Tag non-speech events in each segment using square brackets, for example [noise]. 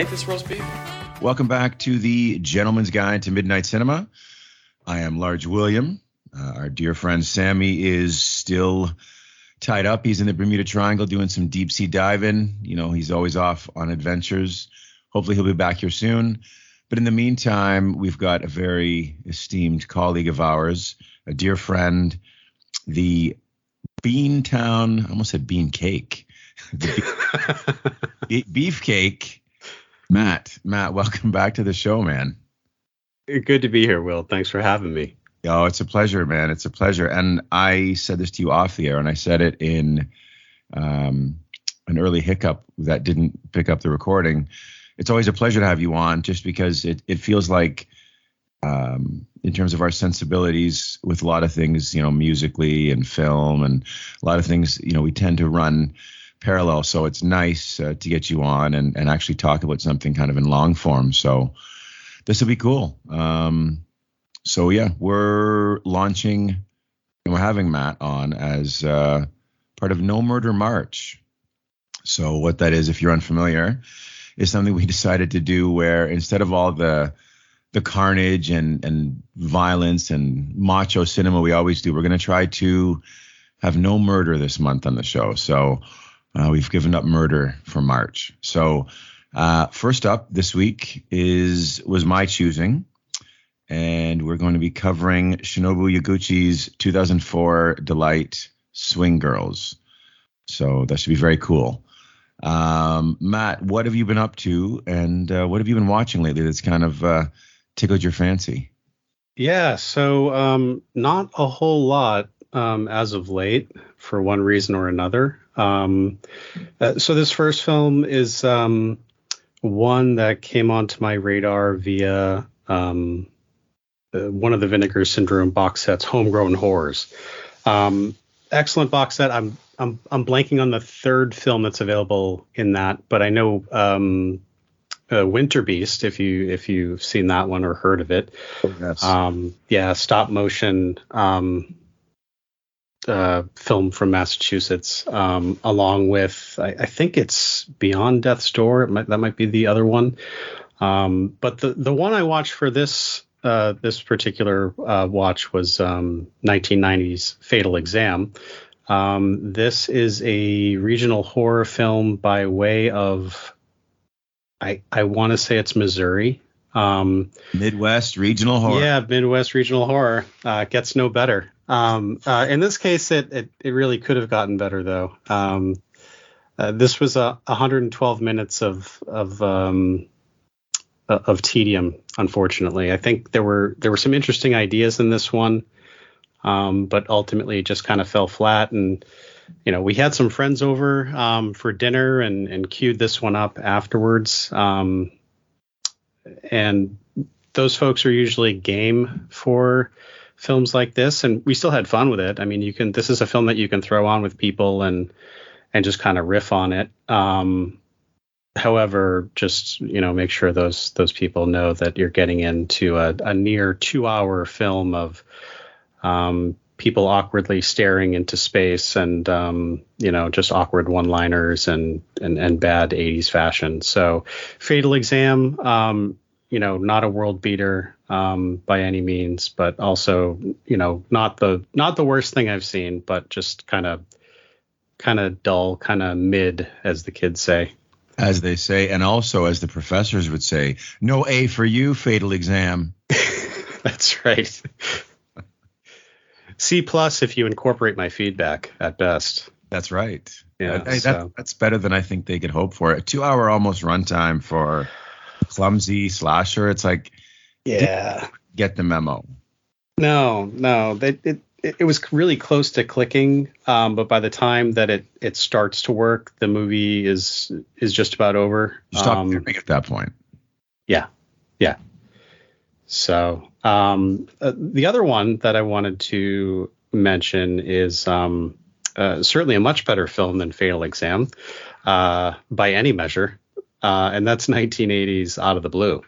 Eat this roast beef? Welcome back to the Gentleman's Guide to Midnight Cinema. I am Large William. Uh, our dear friend Sammy is still tied up. He's in the Bermuda Triangle doing some deep sea diving. You know, he's always off on adventures. Hopefully, he'll be back here soon. But in the meantime, we've got a very esteemed colleague of ours, a dear friend, the Beantown, I almost said bean cake, [laughs] the be- [laughs] beefcake Matt, Matt, [laughs] welcome back to the show, man. Good to be here, Will. Thanks for having me. Oh, it's a pleasure, man. It's a pleasure. And I said this to you off the air, and I said it in um, an early hiccup that didn't pick up the recording. It's always a pleasure to have you on, just because it it feels like, um, in terms of our sensibilities, with a lot of things, you know, musically and film, and a lot of things, you know, we tend to run parallel. So it's nice uh, to get you on and, and actually talk about something kind of in long form. So this will be cool. Um, so yeah, we're launching and we're having Matt on as uh, part of No Murder March. So what that is, if you're unfamiliar, is something we [laughs] decided to do where instead of all the the carnage and and violence and macho cinema we always do, we're going to try to have no murder this month on the show. So uh, we've given up murder for March. So uh, first up this week is was my choosing, and we're going to be covering Shinobu Yaguchi's 2004 delight, Swing Girls. So that should be very cool. Um, Matt, what have you been up to, and uh, what have you been watching lately that's kind of uh, tickled your fancy? Yeah, so um, not a whole lot um, as of late for one reason or another. Um, uh, so this first film is um, one that came onto my radar via um, uh, one of the Vinegar Syndrome box sets, Homegrown Horrors. Um, excellent box set. I'm I'm I'm blanking on the third film that's available in that, but I know um, uh, Winter Beast. If you if you've seen that one or heard of it, oh, yes. um, yeah, stop motion um, uh, film from Massachusetts, um, along with I, I, think it's Beyond Death's Door. Might, that might be the other one. Um, but the the one I watched for this uh, this particular uh, watch was 1990's um, Fatal Exam. Um, this is a regional horror film by way of I I want to say it's Missouri. Um, Midwest regional horror. Yeah, Midwest regional horror uh, gets no better. Um, uh, in this case, it, it, it really could have gotten better though. Um, uh, this was a 112 minutes of of um, uh, of tedium. Unfortunately, I think there were there were some interesting ideas in this one, um, but ultimately it just kind of fell flat. And you know, we had some friends over um, for dinner and and queued this one up afterwards. Um, and those folks are usually game for films like this, and we still had fun with it. I mean, you can. This is a film that you can throw on with people and and just kind of riff on it. Um, however, just you know, make sure those those people know that you're getting into a, a near two hour film of um, people awkwardly staring into space and um, you know just awkward one liners and, and and bad 80s fashion so fatal exam um, you know not a world beater um, by any means but also you know not the not the worst thing i've seen but just kind of kind of dull kind of mid as the kids say as they say and also as the professors would say no a for you fatal exam [laughs] [laughs] that's right C plus if you incorporate my feedback at best. That's right. Yeah, I, so. that, that's better than I think they could hope for. A two-hour almost runtime for clumsy slasher. It's like, yeah, get the memo. No, no, it, it it was really close to clicking, um, but by the time that it it starts to work, the movie is is just about over. You stop um, at that point. Yeah, yeah. So um, uh, the other one that I wanted to mention is um, uh, certainly a much better film than Fatal Exam uh, by any measure, uh, and that's 1980's Out of the Blue.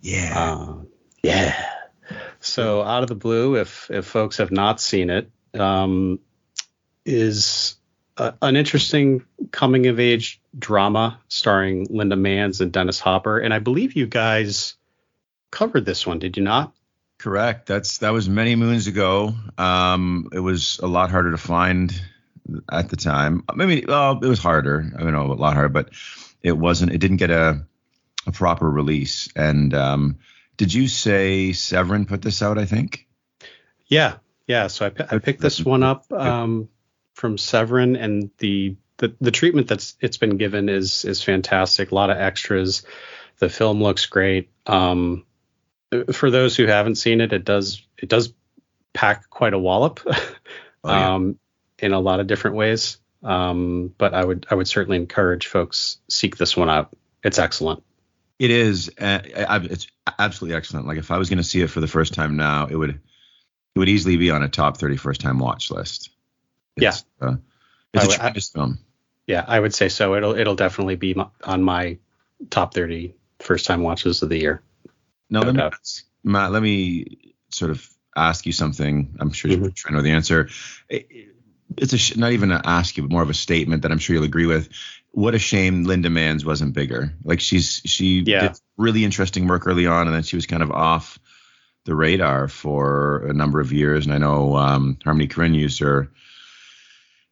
Yeah. Uh, yeah. So Out of the Blue, if if folks have not seen it, um, is a, an interesting coming of age drama starring Linda Manz and Dennis Hopper, and I believe you guys covered this one, did you not? Correct. That's that was many moons ago. Um, it was a lot harder to find at the time. Maybe well, it was harder. I don't a lot harder, but it wasn't. It didn't get a a proper release. And um, did you say Severin put this out? I think. Yeah, yeah. So I, I picked this one up um, from Severin, and the, the the treatment that's it's been given is is fantastic. A lot of extras. The film looks great. Um, for those who haven't seen it, it does it does pack quite a wallop [laughs] oh, yeah. um, in a lot of different ways. Um, but I would I would certainly encourage folks seek this one out. It's excellent. It is. Uh, it's absolutely excellent. Like if I was going to see it for the first time now, it would it would easily be on a top 30 first time watch list. It's, yeah. Uh, it's I a tremendous film. Yeah, I would say so. It'll it'll definitely be on my top 30 first time watches of the year. Now, no let me, Matt, let me sort of ask you something. I'm sure mm-hmm. you're trying to know the answer. it's a not even an ask you, but more of a statement that I'm sure you'll agree with. What a shame Linda Manz wasn't bigger. Like she's she yeah. did really interesting work early on, and then she was kind of off the radar for a number of years. And I know um, Harmony Korine used her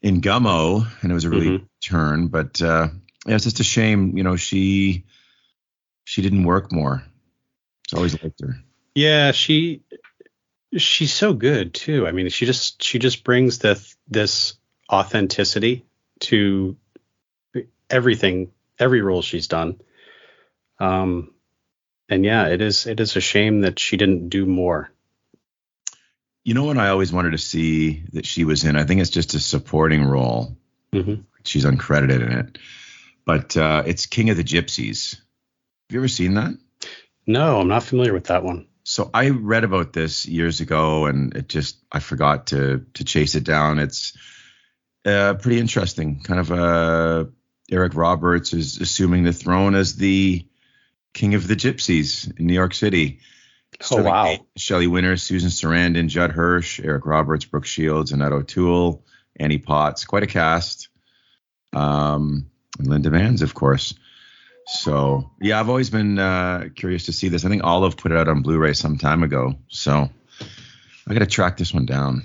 in Gummo, and it was a really mm-hmm. turn. But uh, yeah, it's just a shame. You know, she she didn't work more. It's always liked her. Yeah, she she's so good too. I mean, she just she just brings this this authenticity to everything, every role she's done. Um, and yeah, it is it is a shame that she didn't do more. You know what I always wanted to see that she was in? I think it's just a supporting role. Mm-hmm. She's uncredited in it, but uh, it's King of the Gypsies. Have you ever seen that? No, I'm not familiar with that one. So I read about this years ago, and it just I forgot to to chase it down. It's uh, pretty interesting. Kind of uh, Eric Roberts is assuming the throne as the king of the gypsies in New York City. Oh wow! Shelley Winters, Susan Sarandon, Judd Hirsch, Eric Roberts, Brooke Shields, Annette O'Toole, Annie Potts. Quite a cast. Um, and Linda Manz, of course. So yeah, I've always been uh, curious to see this. I think Olive put it out on Blu-ray some time ago, so I got to track this one down.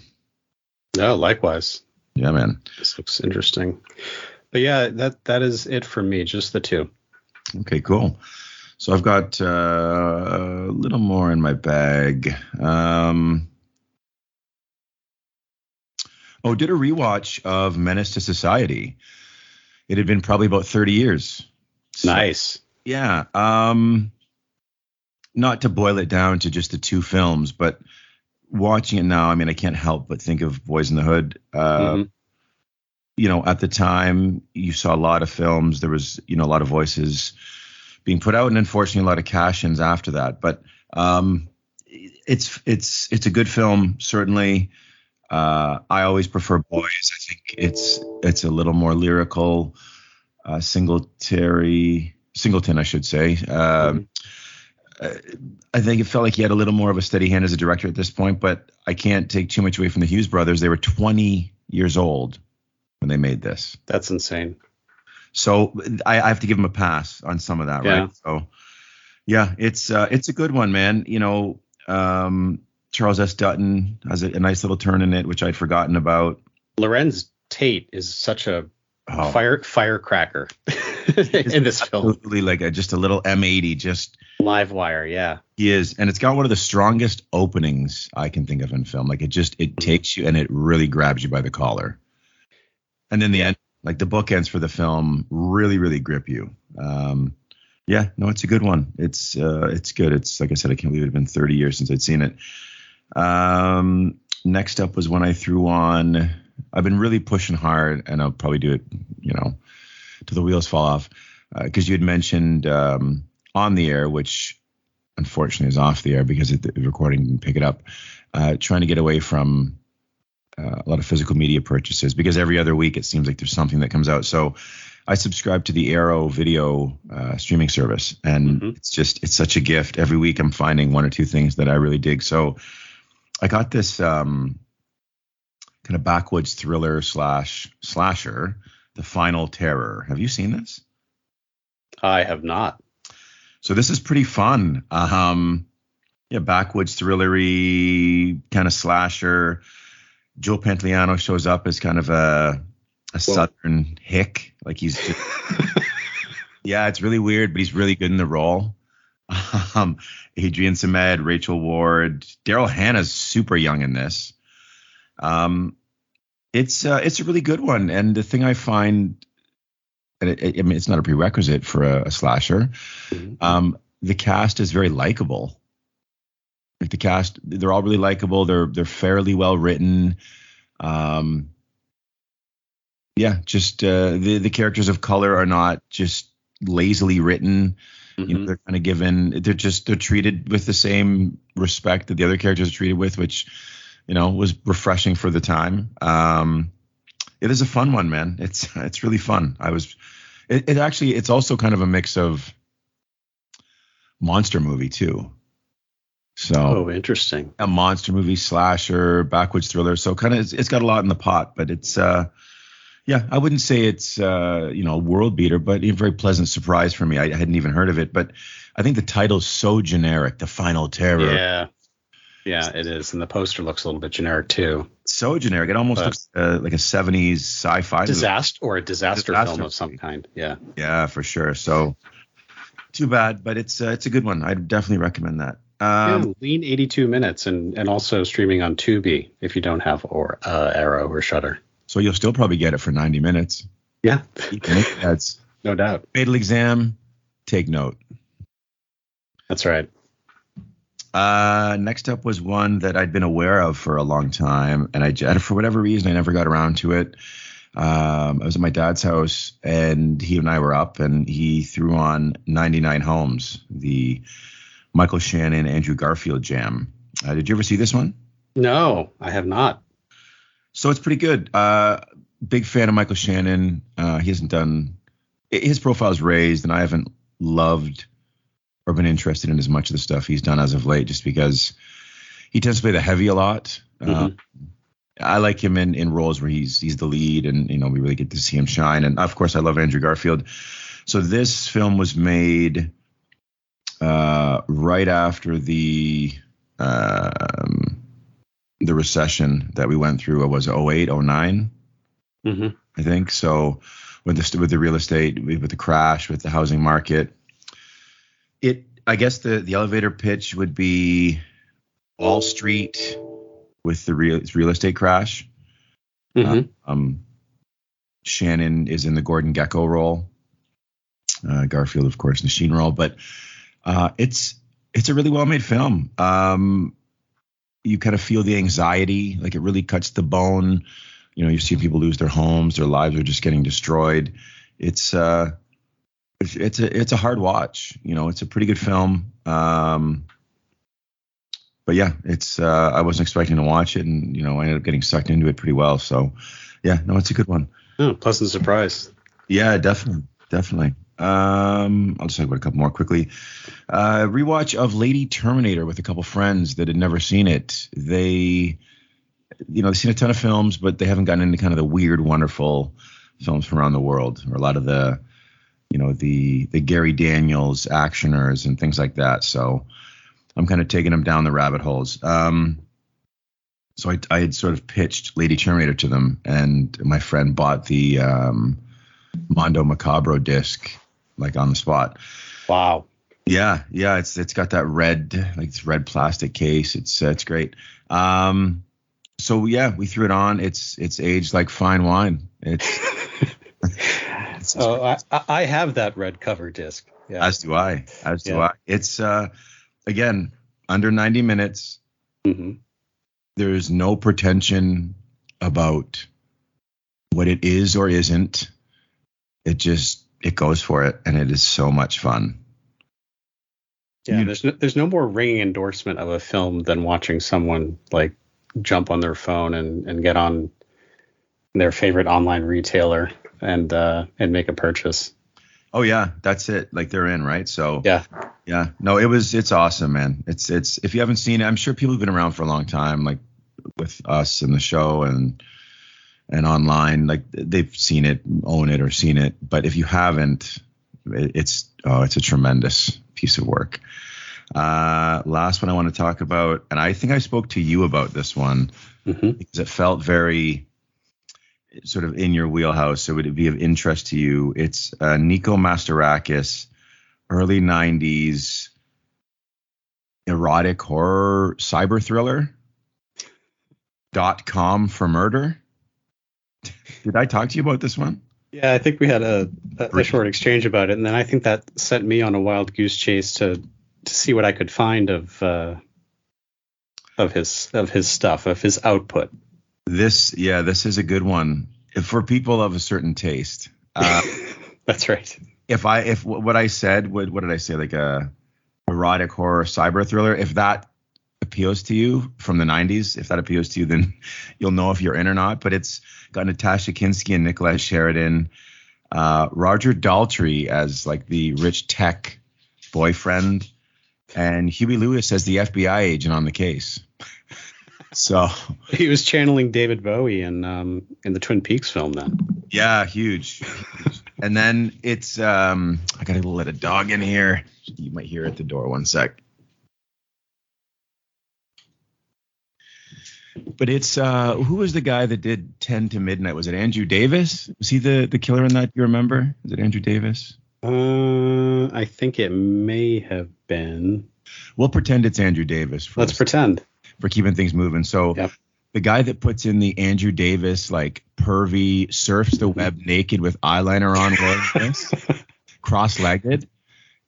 No, likewise. Yeah, man. This looks interesting. But yeah, that that is it for me. Just the two. Okay, cool. So I've got uh, a little more in my bag. Um, oh, did a rewatch of Menace to Society. It had been probably about 30 years so, nice. Yeah. Um, not to boil it down to just the two films, but watching it now, I mean, I can't help but think of Boyz n the Hood. Uh, mm-hmm. You know, at the time, you saw a lot of films. There was, you know, a lot of voices being put out, and unfortunately, a lot of cash-ins after that. But um, it's it's it's a good film certainly. Uh, I always prefer Boys. I think it's it's a little more lyrical. Uh, Singletary Singleton, I should say. Um, I think it felt like he had a little more of a steady hand as a director at this point, but I can't take too much away from the Hughes brothers. They were 20 years old when they made this. That's insane. So I, I have to give them a pass on some of that, Yeah. right? So yeah, it's uh, it's a good one, man. You know, um, Charles S. Dutton has a, a nice little turn in it, which I'd forgotten about. Larenz Tate is such a Oh. fire firecracker [laughs] in this film. Absolutely, like a, just a little M80, just Live wire, yeah. He is, and it's got one of the strongest openings I can think of in film. Like it just it takes you and it really grabs you by the collar. And then the end, like the bookends for the film, really really grip you. Um, yeah, no, it's a good one. It's uh, it's good. It's like I said, I can't believe it had been 30 years since I'd seen it. Um, next up was when I threw on. I've been really pushing hard, and I'll probably do it, you know, till the wheels fall off. Because you had mentioned um, on the air, which unfortunately is off the air because it, the recording didn't pick it up. Uh, trying to get away from uh, a lot of physical media purchases because every other week it seems like there's something that comes out. So I subscribe to the Arrow video uh, streaming service, and Mhm. it's just it's such a gift. Every week I'm finding one or two things that I really dig. So I got this um, kind of backwoods thriller slash slasher, The Final Terror. Have you seen this? I have not. So this is pretty fun. Um, yeah, backwoods thrillery kind of slasher. Joe Pantoliano shows up as kind of a a southern hick, like he's just, [laughs] yeah, it's really weird, but he's really good in the role. Um, Adrian Zmed, Rachel Ward, Daryl Hannah's super young in this. Um, it's uh, it's a really good one, and the thing I find, and it, it- I mean, it's not a prerequisite for a, a slasher. Um, the cast is very likable. Like the cast, they're all really likable. They're they're fairly well written. Um, yeah, just uh, the the characters of color are not just lazily written. You know, Mhm. they're kind of given. They're just they're treated with the same respect that the other characters are treated with, which you know was refreshing for the time. Um, it is a fun one, man. It's it's really fun. I was. It, it actually it's also kind of a mix of monster movie too. So Oh, interesting. a monster movie slasher, backwoods thriller. So kind of it's, it's got a lot in the pot, but it's uh yeah, I wouldn't say it's uh you know a world beater, but a very pleasant surprise for me. I hadn't even heard of it, but I think the title's so generic, The Final Terror. Yeah. Yeah, it is. And the poster looks a little bit generic too. So generic. It almost But- looks uh, like a 70s sci-fi movie. Disaster or a disaster, Disaster film of some kind. Yeah. Yeah, for sure. So too bad, but it's uh, it's a good one. I'd definitely recommend that. Yeah, Um, lean 82 minutes and and also streaming on Tubi if you don't have or uh, Arrow or Shutter. so you'll still probably get it for 90 minutes. Yeah, That's [laughs] no doubt. fatal exam. Take note. That's right. Uh, next up was one that I'd been aware of for a long time, and I for whatever reason I never got around to it. Um, I was at my dad's house, and he and I were up, and he threw on 99 Homes, the Michael Shannon Andrew Garfield jam. Uh, did you ever see this one? No, I have not. So it's pretty good. Uh, big fan of Michael Shannon. Uh, he hasn't done his profile's raised, and I haven't loved or been interested in as much of the stuff he's done as of late, just because he tends to play the heavy a lot. Uh, I like him in, in roles where he's he's the lead, and you know we really get to see him shine. And of course, I love Andrew Garfield. So this film was made uh, right after the um, the recession that we went through. It was 08, 09, hmm I think. So with the with the real estate, with the crash, with the housing market, it I guess the the elevator pitch would be Wall Street with the real real estate crash. hmm Um, Shannon is in the Gordon Gekko role. Uh, Garfield, of course, in the Sheen role, but uh, it's it's a really well made film. Um, you kind of feel the anxiety, like it really cuts the bone. You know, you've seen people lose their homes, their lives are just getting destroyed. It's uh, it's it's a it's a hard watch. You know, it's a pretty good film. Um, but yeah, it's uh, I wasn't expecting to watch it, and you know, I ended up getting sucked into it pretty well. So yeah, no, it's a good one. Oh, pleasant surprise. Yeah, definitely, definitely. Um, I'll just talk about a couple more quickly. Uh, rewatch of Lady Terminator with a couple friends that had never seen it. They, you know, they've seen a ton of films, but they haven't gotten into kind of the weird, wonderful films from around the world, or a lot of the, you know, the the Gary Daniels actioners and things like that. So I'm kind of taking them down the rabbit holes. Um, so I, I had sort of pitched Lady Terminator to them, and my friend bought the um, Mondo Macabro disc like on the spot. Wow. Yeah, yeah, it's it's got that red like it's red plastic case. It's uh, it's great. Um, so yeah, we threw it on. It's it's aged like fine wine. It's. [laughs] [laughs] it's oh, I, I have that red cover disc. Yeah. As do I. As do. I. It's uh, again under 90 minutes. Mm-hmm. There's no pretension about what it is or isn't. It just it goes for it, and it is so much fun. Yeah, you, there's no, there's no more ringing endorsement of a film than watching someone like jump on their phone and, and get on their favorite online retailer and uh, and make a purchase. Oh yeah, that's it. Like they're in, right? So yeah, yeah. No, it was it's awesome, man. It's it's if you haven't seen it, I'm sure people have been around for a long time, like with us and the show and and online, like they've seen it, own it, or seen it. But if you haven't, it's oh, it's a tremendous piece of work. Uh, last one I want to talk about, and I think I spoke to you about this one mm-hmm. because it felt very sort of in your wheelhouse. So would it be of interest to you? It's uh, Nico Mastorakis, early '90s erotic horror cyber thriller. Dot com for murder. Did I talk to you about this one? Yeah, I think we had a, a, a, short exchange about it, and then I think that set me on a wild goose chase to to see what I could find of uh, of his of his stuff, of his output. This, yeah, this is a good one for people of a certain taste. Uh, [laughs] That's right. If I if what I said, what what did I say? Like a erotic horror cyber thriller. If that appeals to you from the 90s, if that appeals to you, then [laughs] you'll know if you're in or not. But it's got Natasha Kinski and Nicolette Sheridan, uh, Roger Daltrey as like the rich tech boyfriend, and Huey Lewis as the FBI agent on the case. [laughs] so [laughs] he was channeling David Bowie in um, in the Twin Peaks film then. Yeah, huge. and then it's um, I gotta let a dog in here. You might hear at the door. One sec. But it's uh, who was the guy that did Ten to Midnight? Was it Andrew Davis? Was he the the killer in that? You remember? Is it Andrew Davis? Uh, I think it may have been. We'll pretend it's Andrew Davis. Let's us, pretend for keeping things moving. So. Yep. The guy that puts in the Andrew Davis like pervy surfs the web naked with eyeliner on [laughs] cross-legged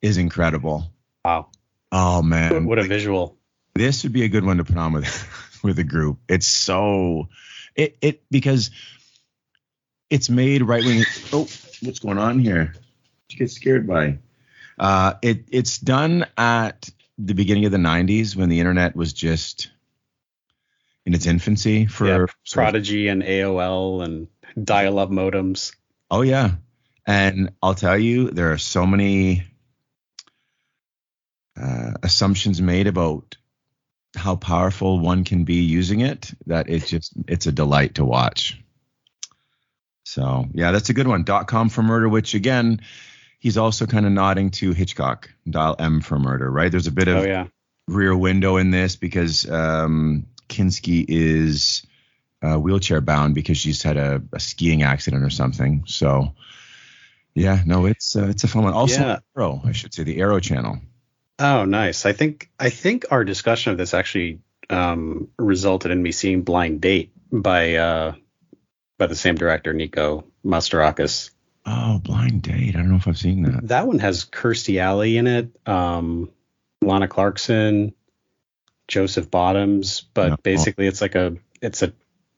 is incredible. Wow. Oh man. What a visual. This would be a good one to put on with [laughs] with a group. It's so it it because it's made right wing. oh what's going on here? you get scared by? Uh, it it's done at the beginning of the 90s when the internet was just in its infancy for yeah, Prodigy of, and AOL and dial-up modems. Oh yeah, and I'll tell you, there are so many uh, assumptions made about how powerful one can be using it that it just it's a delight to watch. So yeah, that's a good one. Dot com for murder, which again, he's also kind of nodding to Hitchcock. Dial M for murder, right? There's a bit of oh, yeah. rear window in this because um, Kinski is uh, wheelchair bound because she's had a, a, skiing accident or something. So yeah, no, it's uh, it's a fun one. Also, yeah. Arrow, I should say, the Arrow channel. Oh, nice. I think I think our discussion of this actually um, resulted in me seeing Blind Date by uh, by the same director, Nico Mastorakis. Oh, Blind Date. I don't know if I've seen that. That one has Kirstie Alley in it, um, Lana Clarkson, Joseph Bottoms, but oh. basically it's like a it's a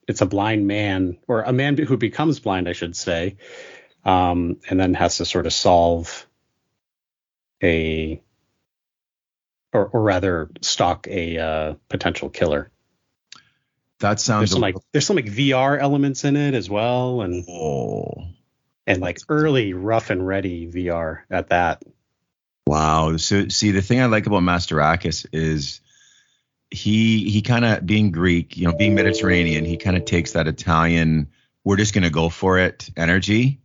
it's a blind man or a man who becomes blind, I should say, um, and then has to sort of solve a or, or rather stalk a uh, potential killer. That sounds There's some like there's some like VR elements in it as well, and oh and like early rough and ready VR at that. wow. So see, the thing I like about Mastorakis is he he kind of being Greek, you know, being Mediterranean, he kind of takes that Italian. We're just gonna go for it energy.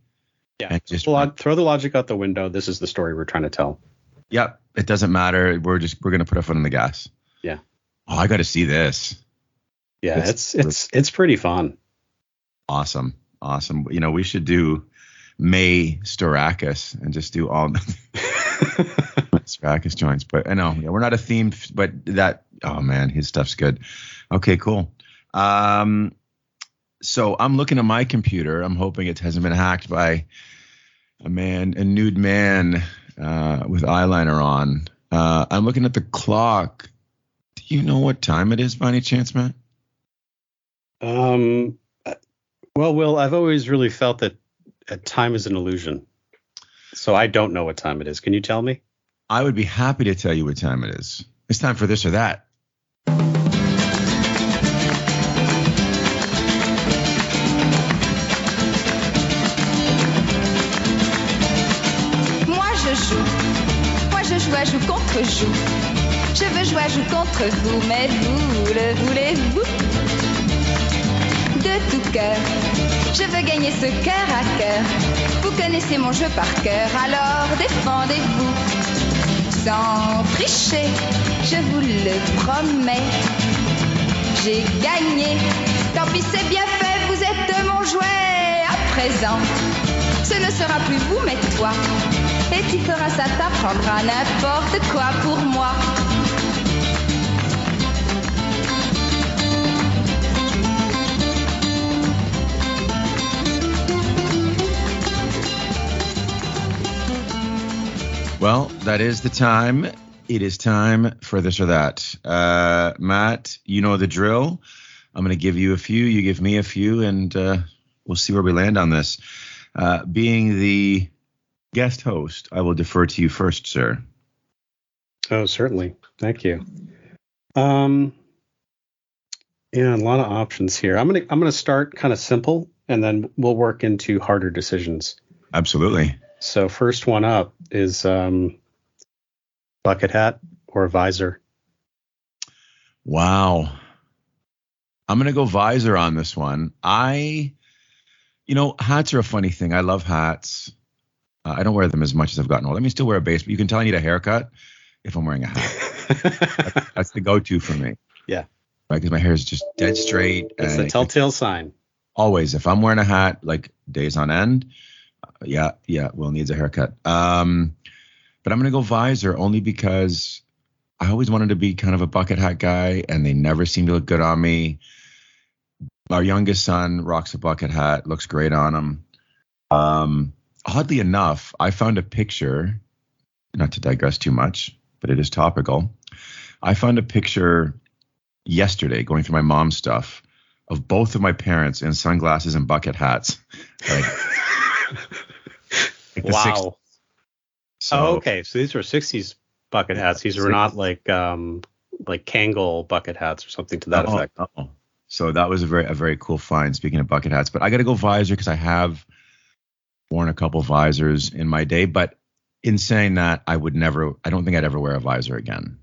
Yeah, and just throw the logic out the window. This is the story we're trying to tell. Yep, it doesn't matter. We're just we're gonna put our foot on the gas. Yeah. Oh, I got to see this. Yeah, It's- it's it's it's pretty fun. Awesome, awesome. You know, we should do Mastorakis and just do all the [laughs] Storakis joints. But I know yeah, we're not a theme, but that oh man, his stuff's good. Okay, cool. Um, so I'm looking at my computer. I'm hoping it hasn't been hacked by a man, a nude man uh, with eyeliner on. Uh, I'm looking at the clock. Do you know what time it is by any chance, Matt? Um, well, Will, I've always really felt that uh, time is an illusion. So I don't know what time it is. Can you tell me? I would be happy to tell you what time it is. It's time for this or that. Moi je joue à joue contre joue. Je veux jouer à joue contre vous, mais vous le voulez-vous? De tout cœur, je veux gagner ce cœur à cœur. Vous connaissez mon jeu par cœur, alors défendez-vous. Sans tricher, je vous le promets. J'ai gagné, tant pis c'est bien fait, vous êtes mon jouet à présent. Ce ne sera plus vous, mais toi. Et tu feras ça, t'apprendras n'importe quoi pour moi. Well, that is the time. It is time for this or that. Uh, Matt, you know the drill. I'm going to give you a few, you give me a few, and uh, we'll see where we land on this. Uh, being the guest host, I will defer to you first, sir. Oh, certainly. Thank you. Um, yeah, a lot of options here. I'm gonna I'm gonna start kind of simple, and then we'll work into harder decisions. Absolutely. So first one up is um, bucket hat or visor. Wow. I'm going to go visor on this one. I, you know, hats are a funny thing. I love hats. Uh, I don't wear them as much as I've gotten older. I mean, still wear a base, but you can tell I need a haircut if I'm wearing a hat. [laughs] That's the go-to for me. Yeah. Right, because my hair is just dead straight. It's the telltale sign. always, if I'm wearing a hat, like days on end, uh, yeah, yeah, Will needs a haircut. Um, but I'm gonna go visor only because I always wanted to be kind of a bucket hat guy, and they never seem to look good on me. Our youngest son rocks a bucket hat, looks great on him. Um, oddly enough, I found a picture, not to digress too much, but it is topical. I found a picture yesterday going through my mom's stuff of both of my parents in sunglasses and bucket hats. Like, like the 60s. wow. So, oh, okay. So these were 60s bucket hats. These were not like um like Kangol bucket hats or something to that Oh, effect. oh. So that was a very a very cool find. Speaking of bucket hats, but I got to go visor because I have worn a couple visors in my day. But in saying that, I would never. I don't think I'd ever wear a visor again.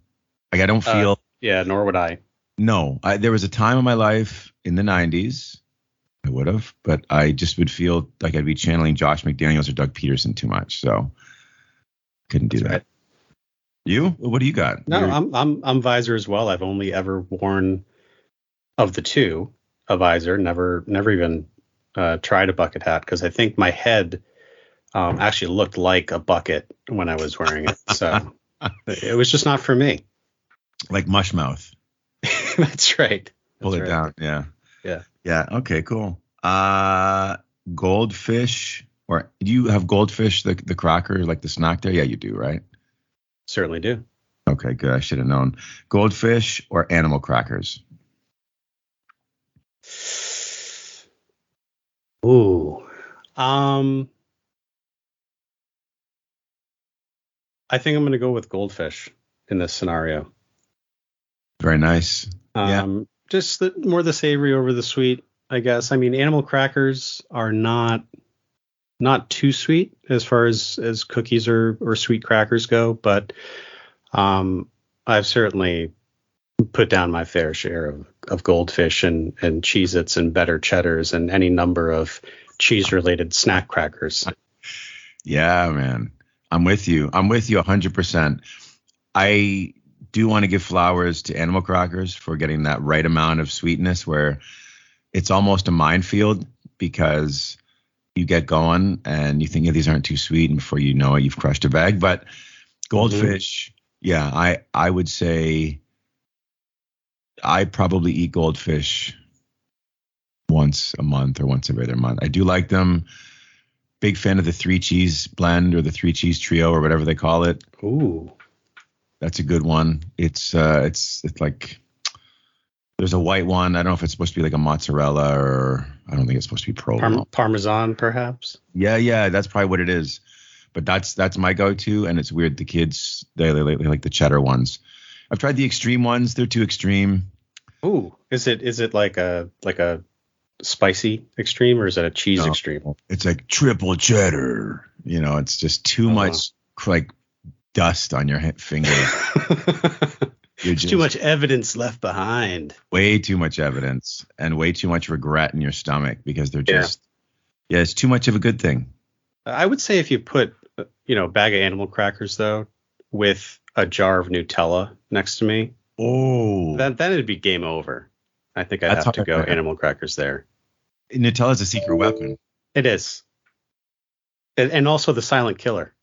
Like I don't Uh, feel. Yeah, nor would I. no, I, there was a time in my life in the '90s. I would have, but I just would feel like I'd be channeling Josh McDaniels or Doug Pederson too much. So couldn't do That's that. right. You? What do you got? No, You're- I'm I'm I'm visor as well. I've only ever worn of the two a visor. Never never even uh, tried a bucket hat because I think my head um, actually looked like a bucket when I was wearing it. So [laughs] it was just not for me. like mush mouth. [laughs] That's right. pull it right. down. Yeah. Yeah. Yeah. Okay. Cool. Uh, goldfish, or do you have goldfish the the cracker like the snack there? Yeah, you do, right? Certainly do. Okay, good. I should have known. Goldfish or animal crackers? Ooh. Um. I think I'm going to go with goldfish. in this scenario. Very nice. Yeah. Um, Just the, more the savory over the sweet, I guess. I mean, animal crackers are not not too sweet as far as as cookies or or sweet crackers go, but um, I've certainly put down my fair share of, of goldfish and and Cheez-Its and better cheddars and any number of cheese related snack crackers. Yeah, man. I'm with you. I'm with you 100%. I do want to give flowers to animal crackers for getting that right amount of sweetness where it's almost a minefield because you get going and you think yeah, these aren't too sweet and before you know it you've crushed a bag but mm-hmm. goldfish yeah i i would say i probably eat goldfish once a month or once every other month i do like them big fan of the three cheese blend or the three cheese trio or whatever they call it Ooh. that's a good one it's uh it's it's like there's a white one i don't know if it's supposed to be like a mozzarella or i don't think it's supposed to be provolone Parm- Parmesan, perhaps. Yeah, yeah, that's probably what it is. But that's that's my go-to, and it's weird. The kids they, they, they like the cheddar ones. I've tried the extreme ones; they're too extreme. Ooh, is it is it like a like a spicy extreme or is it a cheese No. extreme? It's like triple cheddar. You know, it's just too Uh-huh. much like dust on your fingers. [laughs] Just too much evidence left behind. way too much evidence and way too much regret in your stomach because they're just yeah, it's too much of a good thing. I would say if you put uh, you know a bag of animal crackers though with a jar of Nutella next to me, Oh, then then it'd be game over. I think I'd That's have to go animal crackers there. Nutella's a secret weapon. It is, and, and also the silent killer.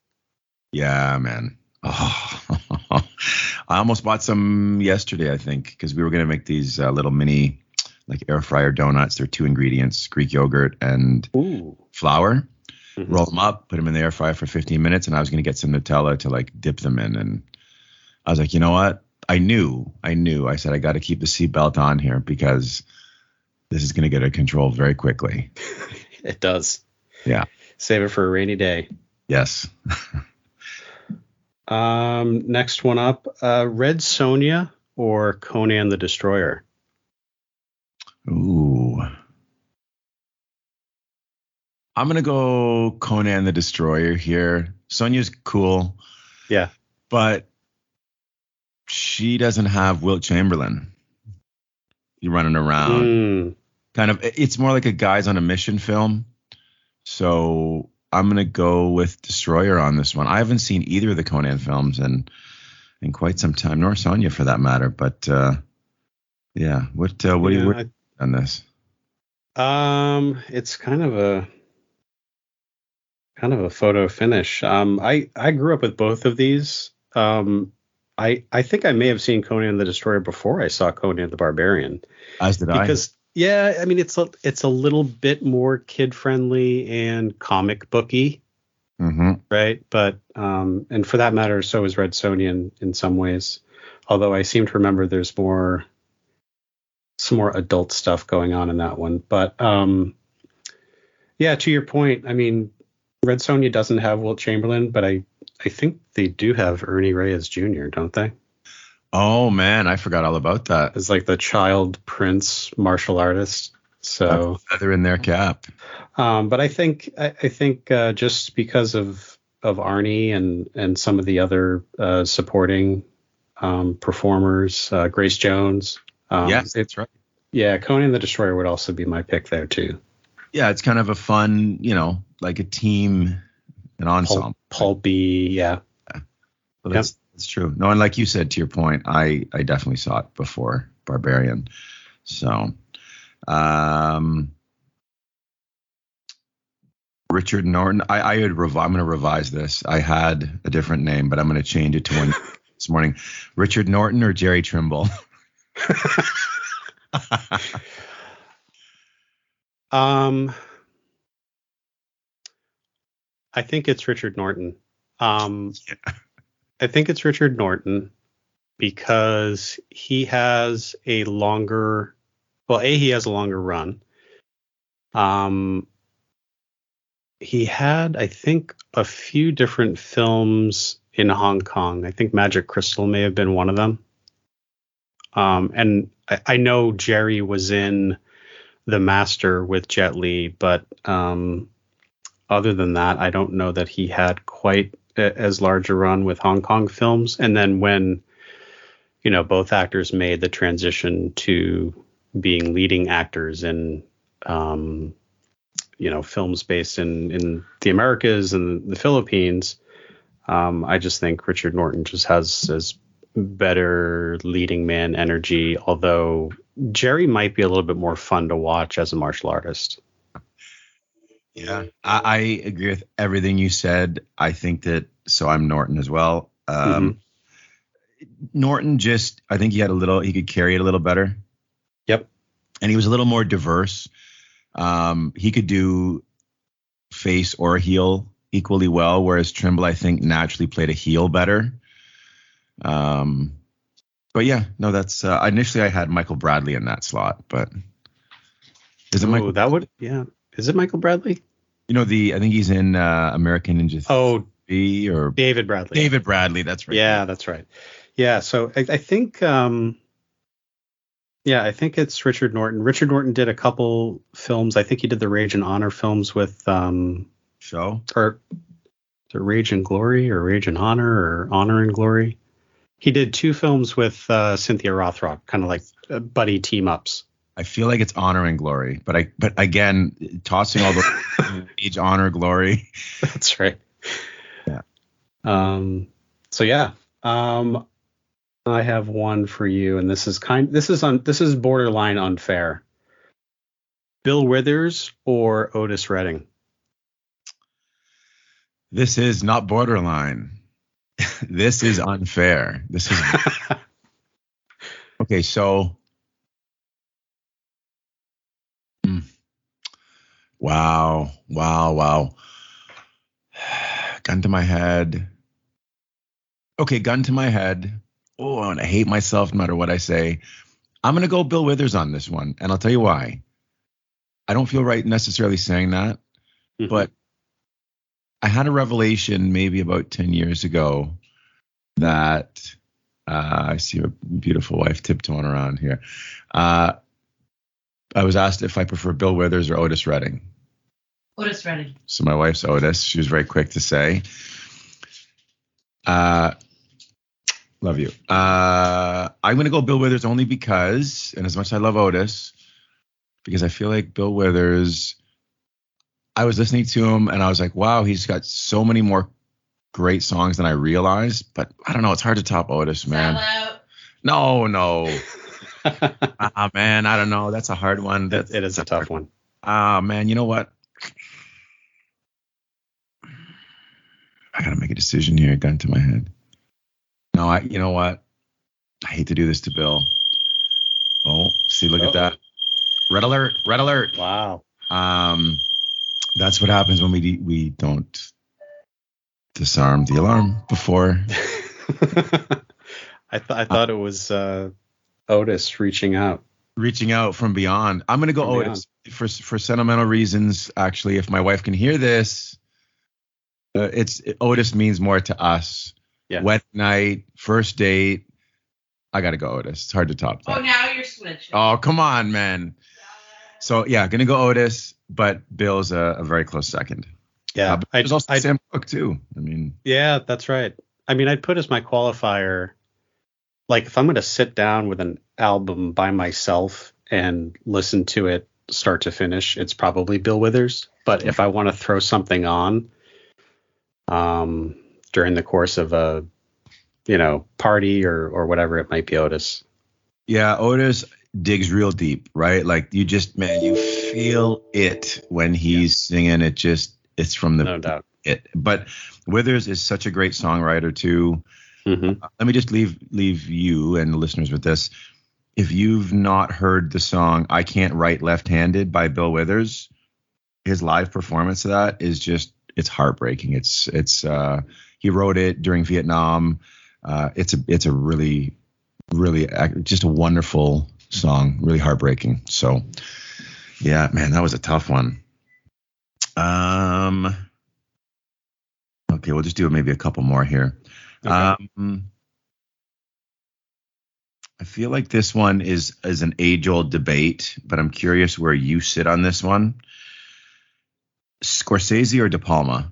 Yeah, man. Oh, [laughs] I almost bought some yesterday, I think, because we were gonna make these uh, little mini, like air fryer donuts. They're two ingredients: Greek yogurt and Ooh. flour. Mhm. Roll them up, put them in the air fryer for 15 minutes, and I was gonna get some Nutella to like dip them in. And I was like, you know what? I knew, I knew. I said I got to keep the seatbelt on here because this is gonna get out of control very quickly. [laughs] It does. Yeah. Save it for a rainy day. Yes. [laughs] Um, next one up, uh, Red Sonja or Conan the Destroyer. Ooh. I'm gonna go Conan the Destroyer here. Sonja's cool, Yeah. but she doesn't have Wilt Chamberlain. You're running around, Mm, kind of. It's more like a guys on a mission film. So I'm gonna go with Destroyer on this one. I haven't seen either of the Conan films in in quite some time, nor Sonja for that matter. But uh, yeah, what uh, what do you yeah, on this? Um, it's kind of a kind of a photo finish. Um, I I grew up with both of these. Um, I I think I may have seen Conan the Destroyer before I saw Conan the Barbarian As did I. because yeah, I mean it's a it's a little bit more kid friendly and comic booky, hmm right? But um, and for that matter, so is Red Sonja in, in some ways. Although I seem to remember there's more some more adult stuff going on in that one. But um, yeah, to your point, I mean, Red Sonja doesn't have Wilt Chamberlain, but I I think they do have Ernie Reyes Jr., don't they? Oh man, I forgot all about that. As like the child prince martial artist. So, Feather in their cap. um, but I think I, I think uh, just because of of Arnie and and some of the other uh, supporting um, performers, uh, Grace Jones. Um, yes, that's right. yeah, Conan the Destroyer would also be my pick there too. Yeah, it's kind of a fun, you know, like a team, an ensemble. Pul- pulpy, yeah. So that's, that's true. No, and like you said, to your point, I I definitely saw it before Barbarian. So, um, Richard Norton. I I would rev- I'm going to revise this. I had a different name, but I'm going to change it to one [laughs] this morning. Richard Norton or Jerry Trimble. [laughs] [laughs] Um, I think it's Richard Norton. Um, I think it's Richard Norton because he has a longer, well, a he has a longer run. Um, he had, I think, a few different films in Hong Kong. I think Magic Crystal may have been one of them. Um, and I, I know Jerry was in The Master with Jet Li, but um, other than that, I don't know that he had quite a, as large a run with Hong Kong films. And then when you know both actors made the transition to being leading actors in um, you know films based in in the Americas and the Philippines. Um, I just think Richard Norton just has has better leading man energy. Although Jerry might be a little bit more fun to watch as a martial artist. Yeah, I, I agree with everything you said. I think that so. I'm Norton as well. Um, Norton just, I think he had a little, he could carry it a little better. Yep. And he was a little more diverse. Um, he could do face or heel equally well, whereas Trimble, I think, naturally played a heel better. Um, but yeah, no, that's uh, initially I had Michael Bradley in that slot, but is it Oh, Michael? that would yeah. Is it Michael Bradley? You know the I think he's in uh, American Ninja Oh, B or David Bradley. David Bradley. That's right. Yeah, that's right. Yeah, so I, I think um yeah, I think it's Richard Norton. Richard Norton did a couple films. I think he did the Rage and Honor films with um Show. or the Rage and Glory or Rage and Honor or Honor and Glory. He did two films with uh, Cynthia Rothrock, kind of like uh, buddy team ups. I feel like it's honor and glory, but I but again tossing all the [laughs] age honor glory. That's right. Yeah. Um. So yeah. Um. I have one for you, and this is kind. This is on. This is borderline unfair. Bill Withers or Otis Redding? This is not borderline. [laughs] this is unfair. This is [laughs] okay. So, Hmm. wow, wow, wow. [sighs] Gun to my head. Okay, gun to my head. Oh, and I hate myself no matter what I say. I'm gonna go Bill Withers on this one, and I'll tell you why. I don't feel right necessarily saying that, Mhm. but I had a revelation maybe about 10 years ago that uh, I see a beautiful wife tiptoeing around here. Uh, I was asked if I prefer Bill Withers or Otis Redding. Otis Redding. So my wife's Otis. She was very quick to say. Uh, love you. Uh, I'm going to go Bill Withers only because, and as much as I love Otis, because I feel like Bill Withers, I was listening to him and I was like, wow, he's got so many more great songs than I realized. But I don't know. It's hard to top Otis, man. Sell out. No, no. [laughs] [laughs] Ah, man, I don't know. That's a hard one. it, That's, it is a tough one. Ah, man, you know what? I gotta make a decision here. Gun to my head. No, I. You know what? I hate to do this to Bill. Oh, see, look Uh-oh. at that. Red alert! Red alert! Wow. Um, that's what happens when we we don't disarm the alarm before. [laughs] I thought I thought it was uh, Otis reaching out. reaching out from beyond. I'm gonna go From Otis for for sentimental reasons. Actually, if my wife can hear this, uh, it's Otis means more to us. Yeah. Wet night, first date. I gotta go Otis. It's hard to top Oh, now you're switching. Oh, come on, man. So yeah, gonna go Otis, but Bill's a, a very close second. Yeah, Uh, but I, there's also I, Sam Cooke too. I mean, yeah, that's right. I mean, I'd put as my qualifier, like if I'm going to sit down with an album by myself and listen to it start to finish, it's probably Bill Withers. But if I want to throw something on, um, during the course of a, you know, party or or whatever, it might be Otis. Yeah, Otis digs real deep, right? Like you just man, you feel it when he's singing. It just it's from the No doubt. it. But Withers is such a great songwriter too. Hmm Let me just leave leave you and the listeners with this. If you've not heard the song "I Can't Write Left-Handed" by Bill Withers, his live performance of that is just it's heartbreaking. It's it's uh, he wrote it during Vietnam. Uh, it's a it's a really really just a wonderful song, really heartbreaking. So yeah, man, that was a tough one. Um, okay, we'll just do maybe a couple more here. Okay. Um, I feel like this one is is an age old debate, but I'm curious where you sit on this one. Scorsese or De Palma?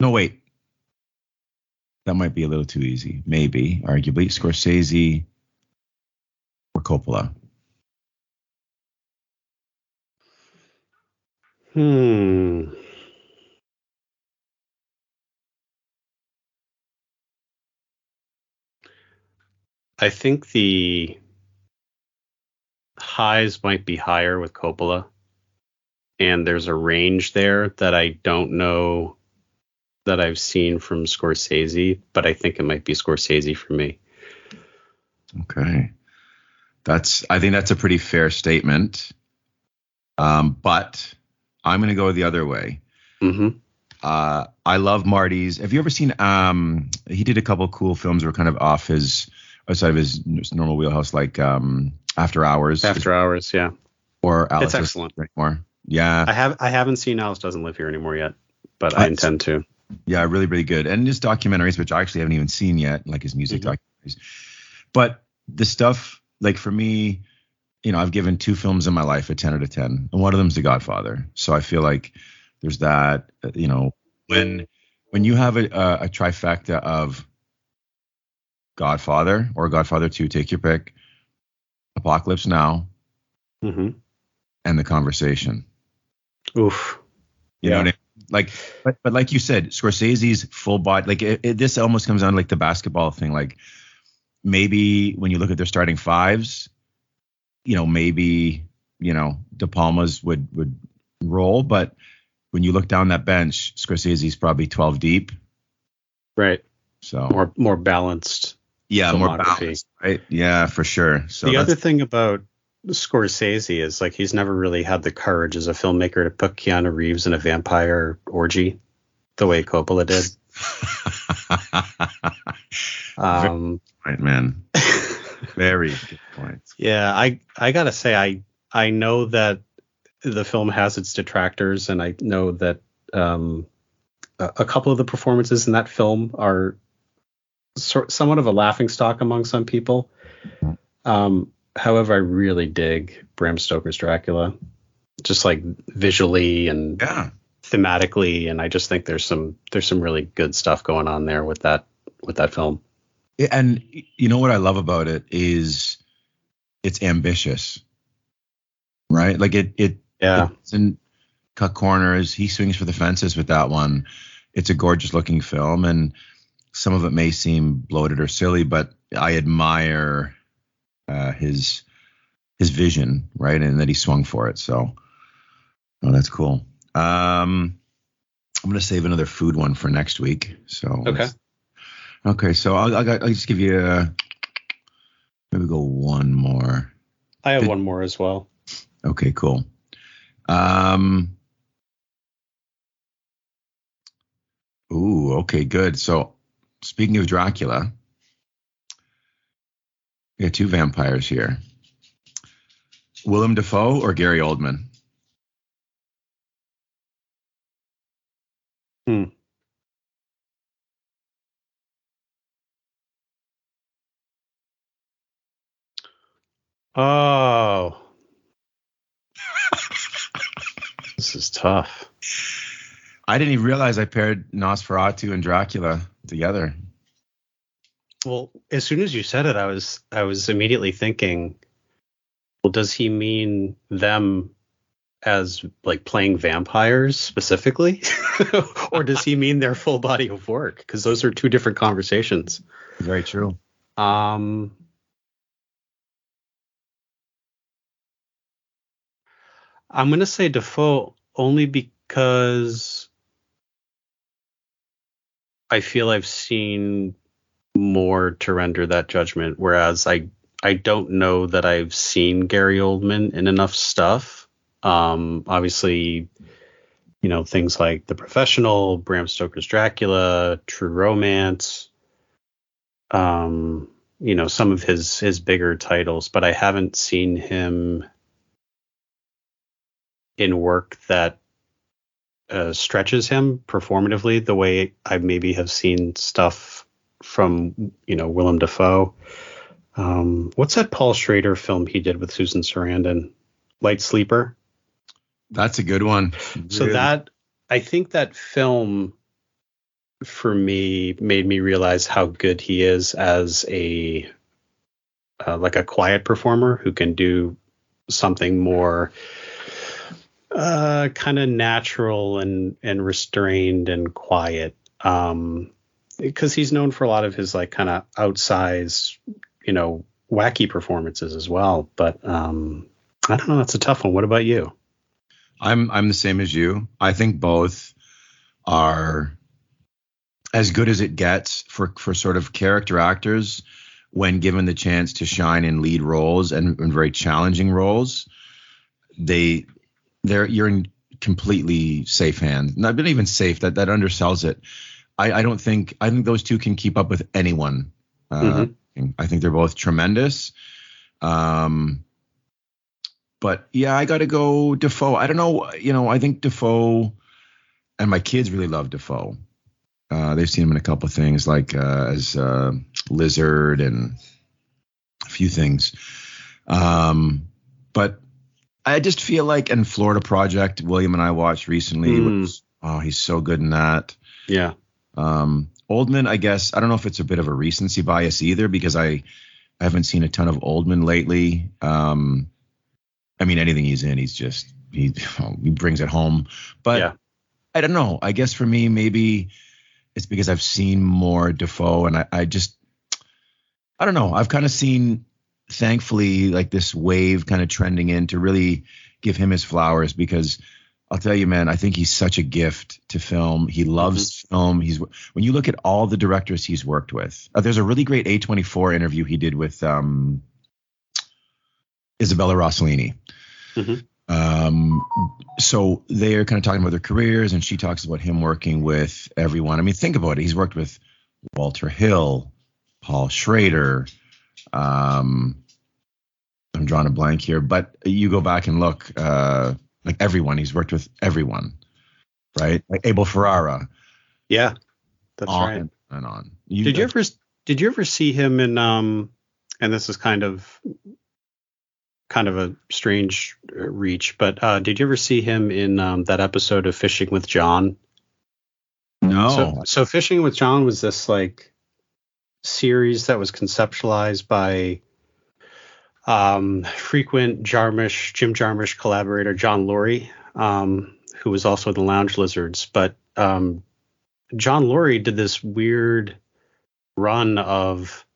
No, wait. That might be a little too easy. Maybe, arguably, Scorsese or Coppola. Hmm. I think the highs might be higher with Coppola, and there's a range there that I don't know that I've seen from Scorsese, but I think it might be Scorsese for me. Okay. That's I think that's a pretty fair statement. Um, but I'm gonna go the other way. hmm Uh, I love Marty's. Have you ever seen um he did a couple cool films that were kind of off his outside of his normal wheelhouse, like um After Hours After Hours, yeah. or Alice It's Doesn't excellent. Anymore. Yeah. I have I haven't seen Alice Doesn't Live Here anymore yet, but I Uh, intend to. Yeah, really, really good. And his documentaries, which I actually haven't even seen yet, like his music Mhm. documentaries. But the stuff, like for me, you know, I've given two films in my life a 10 out of 10, and one of them's The Godfather. So I feel like there's that, uh, you know, when when you have a, a, a trifecta of Godfather or Godfather 2, take your pick, Apocalypse Now, hmm and The Conversation. Oof. You know what I mean? Like, but but like you said, Scorsese's full body. Like it, it, this almost comes down to like the basketball thing. Like maybe when you look at their starting fives, you know, maybe you know De Palma's would would roll, but when you look down that bench, Scorsese's probably 12 deep. Right. So More more balanced. Yeah, more balanced, right? Yeah, for sure. So the other thing about Scorsese is like he's never really had the courage as a filmmaker to put Keanu Reeves in a vampire orgy the way Coppola did. [laughs] Um, right, man. [laughs] Very good point. yeah, I I gotta say I I know that the film has its detractors, and I know that um, a, a couple of the performances in that film are sort somewhat of a laughing stock among some people. Um, however, I really dig Bram Stoker's Dracula, just like visually and Yeah. thematically, and I just think there's some there's some really good stuff going on there with that with that film. And you know what I love about it is it's ambitious, right? Like it it Yeah, it doesn't cut corners. He swings for the fences with that one. It's a gorgeous looking film, and some of it may seem bloated or silly, but I admire uh, his his vision, right, and that he swung for it. So, oh, that's cool. Um, I'm gonna save another food one for next week. So Okay. Okay, so I'll, I'll, I'll just give you a, maybe go one more. I have Did- one more as well. Okay, cool. Um. Ooh, okay, good. So, speaking of Dracula, we got two vampires here. Willem Dafoe or Gary Oldman? Hmm. Oh. [laughs] this is tough. I didn't even realize I paired Nosferatu and Dracula together. Well, as soon as you said it, I was I was immediately thinking, well, does he mean them as like playing vampires specifically? [laughs] or does he mean their full body of work? Because those are two different conversations. Very true. Um, I'm gonna say Dafoe only because I feel I've seen more to render that judgment, whereas I I don't know that I've seen Gary Oldman in enough stuff. Um, obviously, you know things like The Professional, Bram Stoker's Dracula, True Romance. Um, you know some of his his bigger titles, but I haven't seen him in work that uh, stretches him performatively the way I maybe have seen stuff from you know Willem Dafoe. Um, what's that Paul Schrader film he did with Susan Sarandon? Light Sleeper. That's a good one. So Really. that I think that film for me made me realize how good he is as a uh, like a quiet performer who can do something more uh, kind of natural and and restrained and quiet. Um, because he's known for a lot of his like kind of outsized, you know, wacky performances as well. But um, I don't know. That's a tough one. What about you? I'm I'm the same as you. I think both are as good as it gets for for sort of character actors when given the chance to shine in lead roles and, and very challenging roles. They they're you're in completely safe hands. Not even safe. That that undersells it. I, I don't think I think those two can keep up with anyone. Uh, I think they're both tremendous. Um, but yeah, I got to go Dafoe. I don't know. You know, I think Dafoe and my kids really love Dafoe. Uh, they've seen him in a couple of things like uh, as uh, Lizard and a few things. Um, but I just feel like in Florida Project, William and I watched recently. Mm. Was, oh, he's so good in that. Yeah. Um, Oldman, I guess I don't know if it's a bit of a recency bias either because I, I haven't seen a ton of Oldman lately. Um, I mean, anything he's in, he's just he [laughs] he brings it home. But Yeah. I don't know. I guess for me, maybe it's because I've seen more Dafoe, and I, I just I don't know. I've kind of seen, thankfully, like this wave kind of trending in to really give him his flowers because I'll tell you, man, I think he's such a gift to film. He loves film. He's when you look at all the directors he's worked with. Uh, there's a really great A24 interview he did with um, Isabella Rossellini. Mhm. Um, so they're kind of talking about their careers, and she talks about him working with everyone. I mean, think about it. He's worked with Walter Hill, Paul Schrader. Um, I'm drawing a blank here, but you go back and look, uh, like everyone. He's worked with everyone, right? Like Abel Ferrara. Yeah. That's on right. and on. Did you ever did you ever see him in um and this is kind of kind of a strange uh, reach, but uh did you ever see him in um that episode of Fishing with John? No. So, so Fishing with John was this like series that was conceptualized by um, frequent Jarmusch, Jim Jarmusch collaborator John Lurie, um, who was also in the Lounge Lizards. But um, John Lurie did this weird run of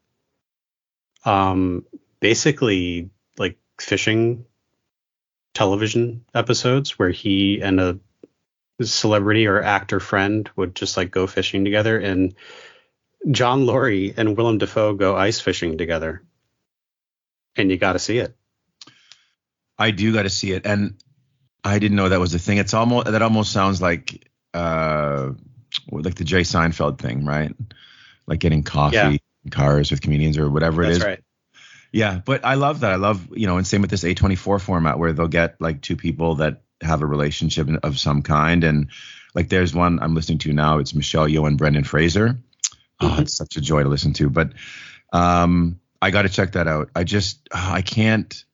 um, basically like fishing television episodes where he and a celebrity or actor friend would just like go fishing together and John Lurie and Willem Dafoe go ice fishing together. And you got to see it. I do got to see it, and I didn't know that was a thing. It's almost that almost sounds like uh like the Jay Seinfeld thing, right? Like getting coffee Yeah. in cars with comedians or whatever it That's is. right. Yeah, but I love that. I love you know, and same with this A24 format where they'll get like two people that have a relationship of some kind, and like there's one I'm listening to now. It's Michelle Yeoh and Brendan Fraser. Oh, it's such a joy to listen to. But um, I got to check that out. I just I can't,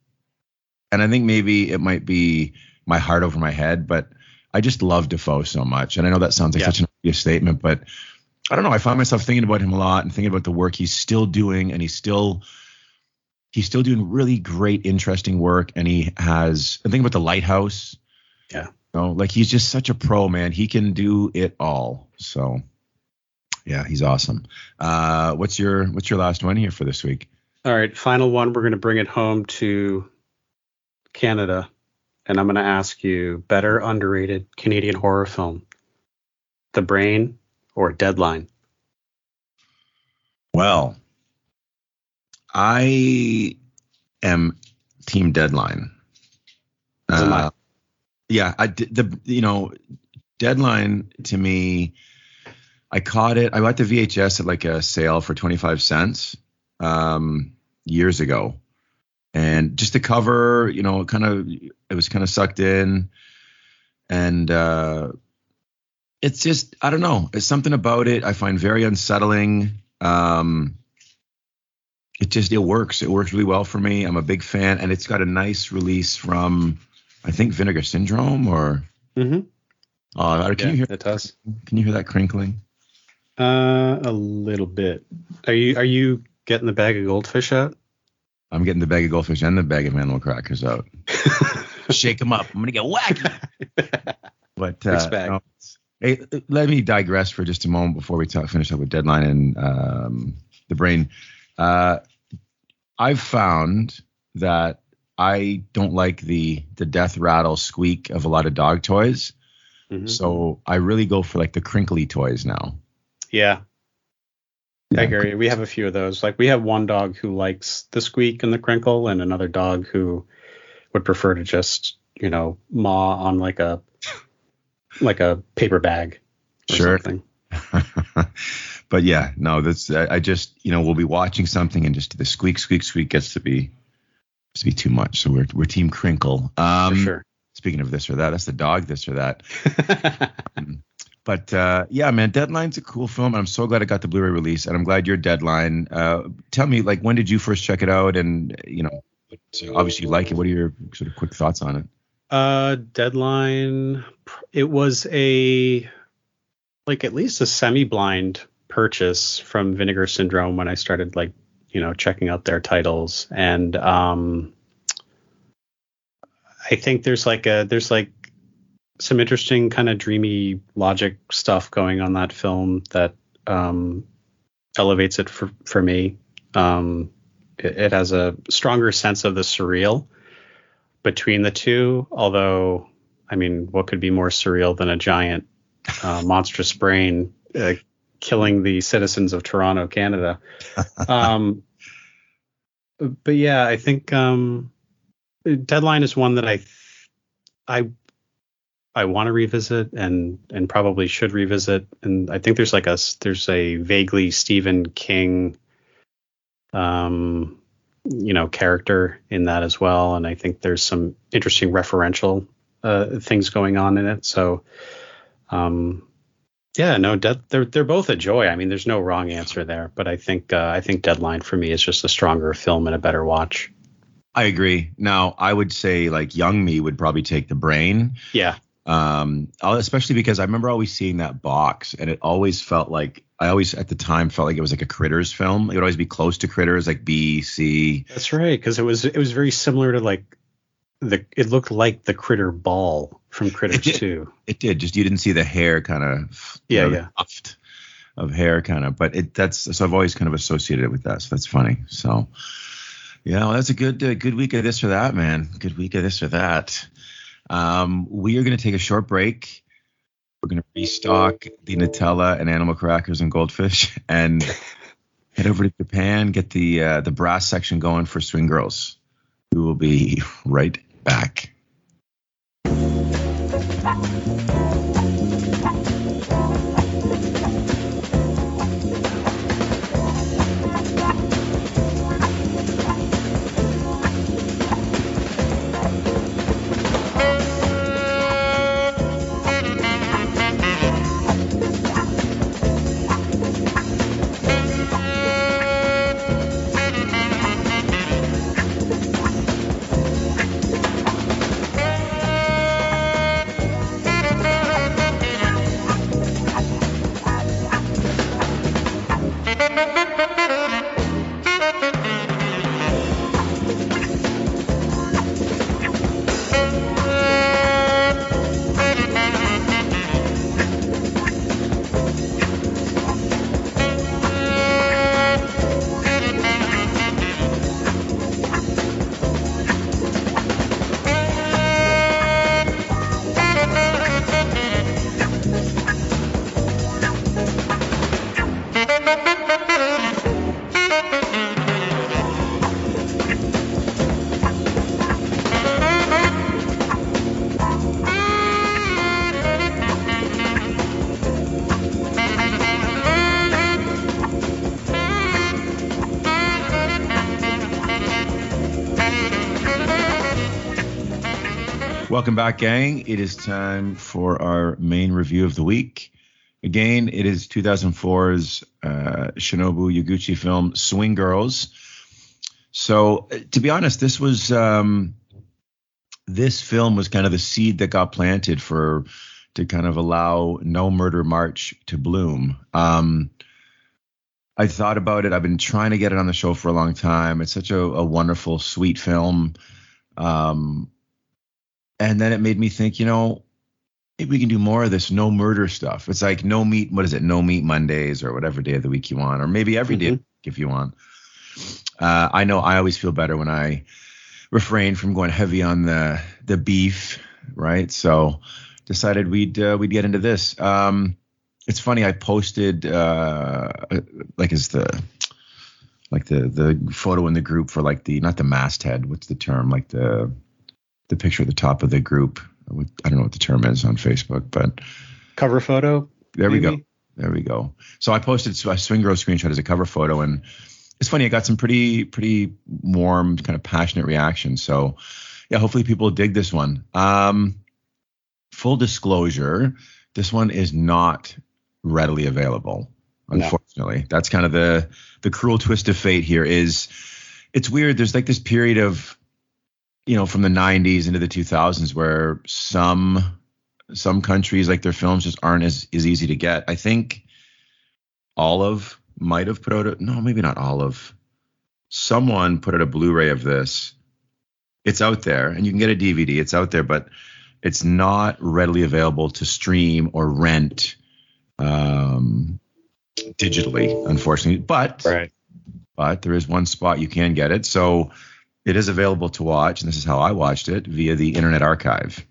and I think maybe it might be my heart over my head, but I just love Dafoe so much, and I know that sounds like Yeah. such an obvious statement, but I don't know. I find myself thinking about him a lot and thinking about the work he's still doing, and he's still he's still doing really great, interesting work. And he has I think about the lighthouse. Yeah. You know, like he's just such a pro, man. He can do it all. So yeah, he's awesome. Uh, what's your what's your last one here for this week? All right, final one. We're going to bring it home to Canada, and I'm going to ask you: better underrated Canadian horror film, The Brain or Deadline? Well, I am team deadline. As am I. Uh, yeah, I did the you know deadline to me. I caught it. I bought the VHS at like a sale for 25 cents um, years ago, and just the cover, you know, kind of it was kind of sucked in, and uh, it's just I don't know. It's something about it I find very unsettling. Um, it just it works. It works really well for me. I'm a big fan, and it's got a nice release from I think Vinegar Syndrome or. Mm-hmm. Oh, can Yeah, you hear? it does. Can you hear that crinkling? Uh, a little bit. Are you are you getting the bag of goldfish out? I'm getting the bag of goldfish and the bag of animal crackers out. [laughs] Shake them up. I'm gonna get wacky. [laughs] But uh, no, hey, let me digress for just a moment before we talk, finish up with deadline and um, the brain. Uh, I've found that I don't like the the death rattle squeak of a lot of dog toys. Mhm. So I really go for like the crinkly toys now. Yeah, I Yeah. hear you. We have a few of those. Like we have one dog who likes the squeak and the crinkle, and another dog who would prefer to just, you know, maw on like a like a paper bag. Or Sure. Something. [laughs] but yeah, no, that's I, I just you know we'll be watching something and just the squeak squeak squeak gets to be to be too much. So we're we're team crinkle. Um, For sure. Speaking of this or that, that's the dog this or that. [laughs] But uh, yeah, man, Deadline's a cool film. I'm so glad it got the Blu-ray release, and I'm glad your Deadline. Uh, tell me, like, when did you first check it out? And you know, obviously you like it. What are your sort of quick thoughts on it? Uh, deadline. It was a like at least a semi-blind purchase from Vinegar Syndrome when I started like you know checking out their titles, and um, I think there's like a there's like some interesting kind of dreamy logic stuff going on that film that um, elevates it for for me. Um, it, it has a stronger sense of the surreal between the two. Although, I mean, what could be more surreal than a giant uh, [laughs] monstrous brain uh, killing the citizens of Toronto, Canada? [laughs] Um, but yeah, I think um, Deadline is one that I I I want to revisit and and probably should revisit. And I think there's like a there's a vaguely Stephen King um you know character in that as well. And i think there's some interesting referential uh things going on in it. So um yeah no de- they're they're both a joy. I mean there's no wrong answer there but i think uh, i think deadline for me is just a stronger film and a better watch. I agree. Now, I would say like young me would probably take the brain, yeah um, especially because I remember always seeing that box, and it always felt like I always at the time felt like it was like a Critters film. It would always be close to Critters, like B, C. that's right because it was it was very similar to like the it looked like the critter ball from critters did. 2 It did. Just you didn't see the hair kind of Yeah, the yeah. tuft of hair kind of, but it that's so I've always kind of associated it with that. So that's funny. So yeah, well, that's a good uh, good week of this or that, man. Good week of this or that. Um, we are going to take a short break. We're going to restock the Nutella and animal crackers and goldfish, [laughs] and head over to Japan. Get the uh, the brass section going for Swing Girls. We will be right back. Back, gang. It is time for our main review of the week. Again, it is 2004's uh, Shinobu Yaguchi film Swing Girls. So, uh, to be honest, this was um, this film was kind of the seed that got planted for to kind of allow No Murder March to bloom. Um, I thought about it. I've been trying to get it on the show for a long time. It's such a, a wonderful, sweet film. Um, and then it made me think, you know, maybe we can do more of this no murder stuff. It's like no meat, what is it? No meat Mondays or whatever day of the week you want, or maybe every day if you want. Uh, I know I always feel better when I refrain from going heavy on the the beef, right? So decided we'd uh, we'd get into this. Um, it's funny. I posted uh, like is the like the the photo in the group for like the not the masthead. What's the term? Like the the picture at the top of the group. I don't know what the term is on Facebook, but Cover photo. there we go. There we go. So I posted a Swing Girl screenshot as a cover photo, and it's funny. I got some pretty pretty warm, kind of passionate reactions. So yeah, hopefully people dig this one. Um, full disclosure, this one is not readily available. No. Unfortunately, that's kind of the the cruel twist of fate here. Is it's weird. There's like this period of you know from the 90s into the 2000s where some some countries like their films just aren't as, as easy to get. I think Olive might have put out a no, maybe not Olive. Someone put out a Blu-ray of this. It's out there, and you can get a DVD. It's out there, but it's not readily available to stream or rent um, digitally, unfortunately. But Right. but there is one spot you can get it. So it is available to watch, and this is how I watched it via the Internet Archive.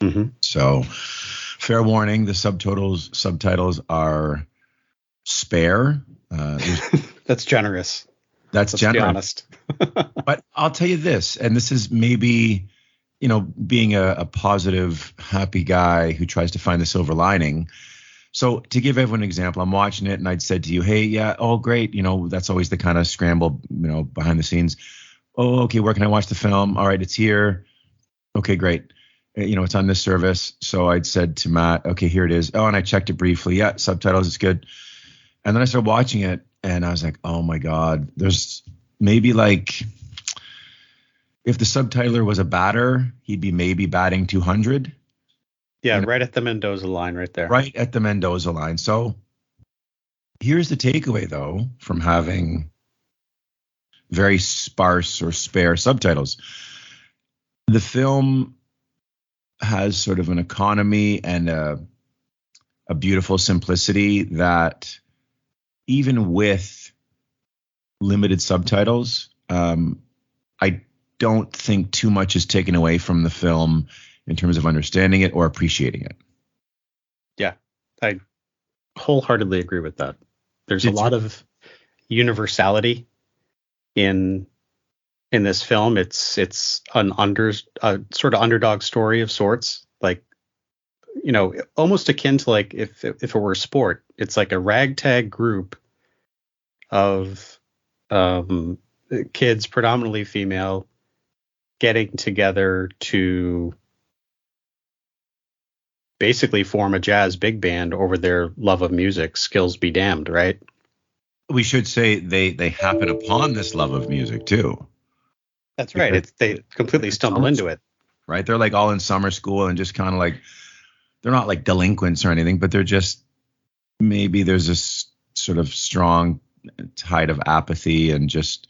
hmm So, fair warning: the subtitles subtitles are spare. Uh, [laughs] That's generous. that's Let's be generous. honest. [laughs] But I'll tell you this, and this is maybe, you know, being a, a positive, happy guy who tries to find the silver lining. So to give everyone an example, I'm watching it and I'd said to you, hey, yeah, oh great, you know, that's always the kind of scramble, you know, behind the scenes. Oh, okay, where can I watch the film? All right, it's here. Okay, great. Uh, You know, it's on this service. So I'd said to Matt, okay, here it is. Oh, and I checked it briefly. Yeah, subtitles, it's good. And then I started watching it and I was like, oh my God, there's maybe like if the subtitler was a batter, he'd be maybe batting 200 Yeah, know- right at the Mendoza line, right there. right at the Mendoza line. So here's the takeaway though from having very sparse or spare subtitles. The film has sort of an economy and a a beautiful simplicity that even with limited subtitles, um, I don't think too much is taken away from the film in terms of understanding it or appreciating it. Yeah, I wholeheartedly agree with that. There's a lot of universality in in this film. It's it's an under a sort of underdog story of sorts, like you know, almost akin to like if if it were sport. It's like a ragtag group of um, kids, predominantly female, getting together to basically form a jazz big band over their love of music. Skills be damned, right? We should say they they happen upon this love of music too That's right. It's they completely stumble into it. right they're like all in summer school and just kind of like they're not like delinquents or anything but they're just maybe there's this sort of strong tide of apathy and just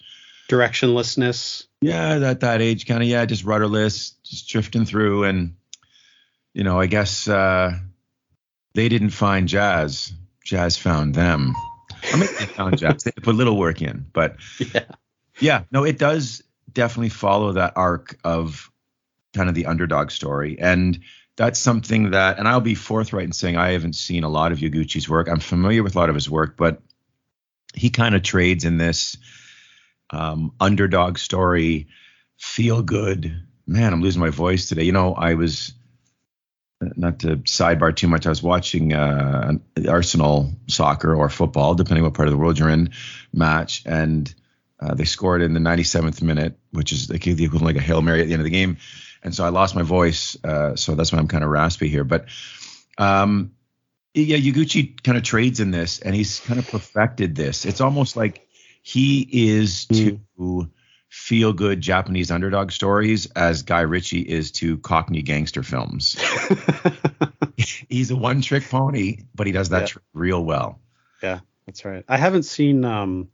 Directionlessness. yeah that that age kind of yeah just rudderless just drifting through and you know i guess uh they didn't find jazz jazz found them maybe they found jazz they put a little work in but Yeah. yeah, no, it does definitely follow that arc of kind of the underdog story. And that's something that, and I'll be forthright in saying I haven't seen a lot of Yaguchi's work. I'm familiar with a lot of his work, but he kind of trades in this um, underdog story, feel good. Man, I'm losing my voice today. You know, I was not to sidebar too much. I was watching uh, an Arsenal soccer or football, depending what part of the world you're in, match, and uh, they scored in the 97th minute, which is like the equivalent like a hail mary at the end of the game, and so I lost my voice. Uh, so that's why I'm kind of raspy here. But um, yeah, Yaguchi kind of trades in this, and he's kind of perfected this. It's almost like he is to feel good Japanese underdog stories as Guy Ritchie is to Cockney gangster films. [laughs] he's a one trick pony, but he does that Yeah. real well. Yeah, that's right. I haven't seen um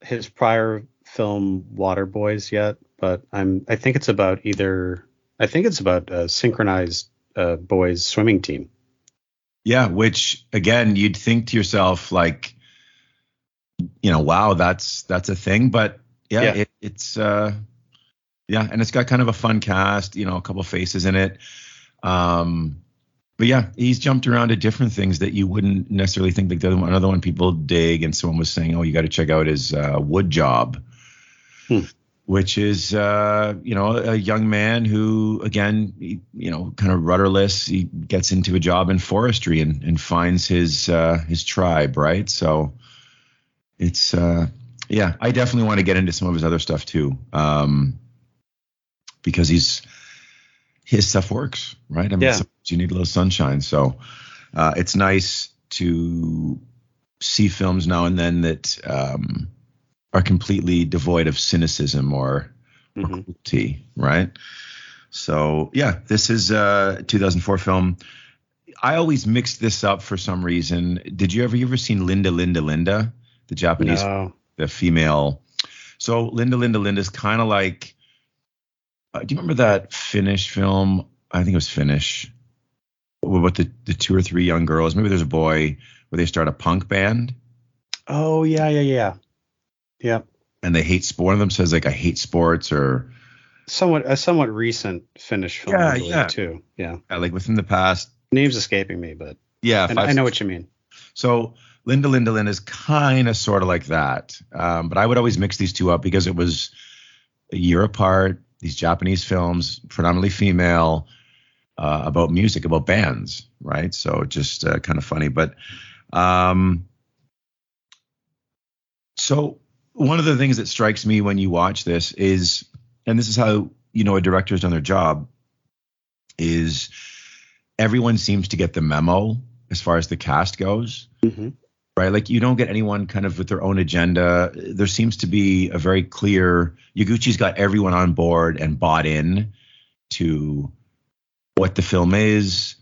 his prior film Water Boys yet, but I'm I think it's about either I think it's about a synchronized uh, boys swimming team. Yeah, which again, you'd think to yourself like, you know, wow, that's that's a thing. But yeah, Yeah. It, it's uh, yeah, and it's got kind of a fun cast. You know, a couple faces in it. Um, but yeah, he's jumped around to different things that you wouldn't necessarily think. Like the other one, another one people dig, and someone was saying, oh, you got to check out his uh, Wood Job. Hmm. Which is, uh, you know, a young man who, again, he, you know, kind of rudderless. He gets into a job in forestry and, and finds his uh, his tribe, right? So it's, uh, yeah, I definitely want to get into some of his other stuff too, um, because he's his stuff works, right? I mean, Yeah. you need a little sunshine, so uh, it's nice to see films now and then that um, are completely devoid of cynicism or, or Mhm. cruelty, right? So yeah, this is a 2004 film. I always mixed this up for some reason. Did you ever you ever seen Linda Linda Linda, the Japanese No. the female? So Linda Linda Linda is kind of like. Uh, do you remember that Finnish film? I think it was Finnish. With the the two or three young girls. Maybe there's a boy where they start a punk band Oh yeah, yeah, yeah. Yeah. and they hate sport. One of them says like I hate sports or Somewhat a somewhat recent Finnish film, Yeah, believe, yeah. too. Yeah. uh, like within the past Name's escaping me, but yeah five, I know what you mean. So Linda Linda Linda is kind of sort of like that. Um, but I would always mix these two up because it was a year apart. These Japanese films, predominantly female, uh, about music, about bands, right? So just uh, kind of funny. But um, so one of the things that strikes me when you watch this is, and this is how you know a director's done their job, is everyone seems to get the memo as far as the cast goes Mhm. Right? Like you don't get anyone kind of with their own agenda. There seems to be a very clear. Yaguchi's got everyone on board and bought in to what the film is,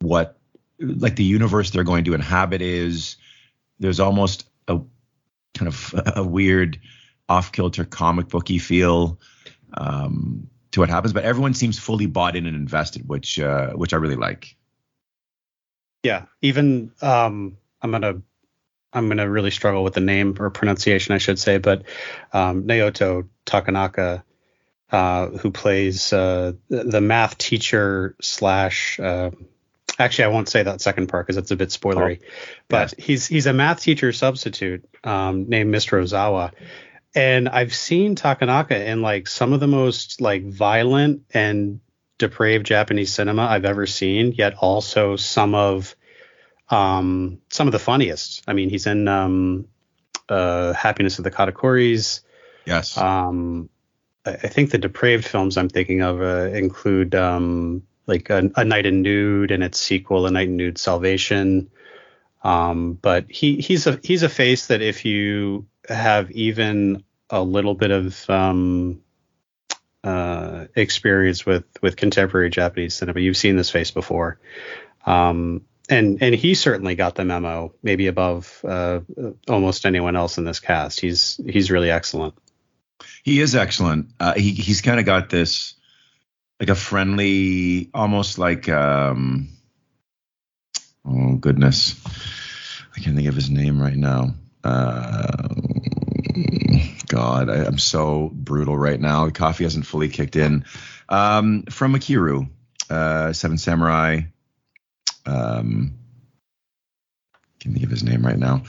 what like the universe they're going to inhabit is. There's almost a kind of [laughs] a weird off-kilter comic booky feel um, to what happens, but everyone seems fully bought in and invested, which uh, which I really like. Yeah, even um, I'm gonna I'm gonna really struggle with the name or pronunciation, I should say, but um, Naoto Takanaka, uh, who plays uh, the math teacher slash. Uh, actually, I won't say that second part because it's a bit spoilery, but he's he's a math teacher substitute um, named Mr. Ozawa. And I've seen Takanaka in like some of the most like violent and depraved Japanese cinema I've ever seen, yet also some of um, some of the funniest. I mean, he's in um, uh, Happiness of the Katakuris. Yes. Um, I, I think the depraved films I'm thinking of uh, include um, like a, a Night in Nude and its sequel, A Night in Nude Salvation. Um, but he he's a he's a face that if you have even a little bit of um, uh, experience with with contemporary Japanese cinema, you've seen this face before. Um, and and he certainly got the memo, maybe above uh, almost anyone else in this cast. He's he's really excellent. He is excellent. Uh, he he's kind of got this like a friendly, almost like um oh goodness, I can't think of his name right now. Uh, God, I, I'm so brutal right now. The coffee hasn't fully kicked in. Um, from Ikiru, uh, Seven Samurai. Um, can't think of his name right now.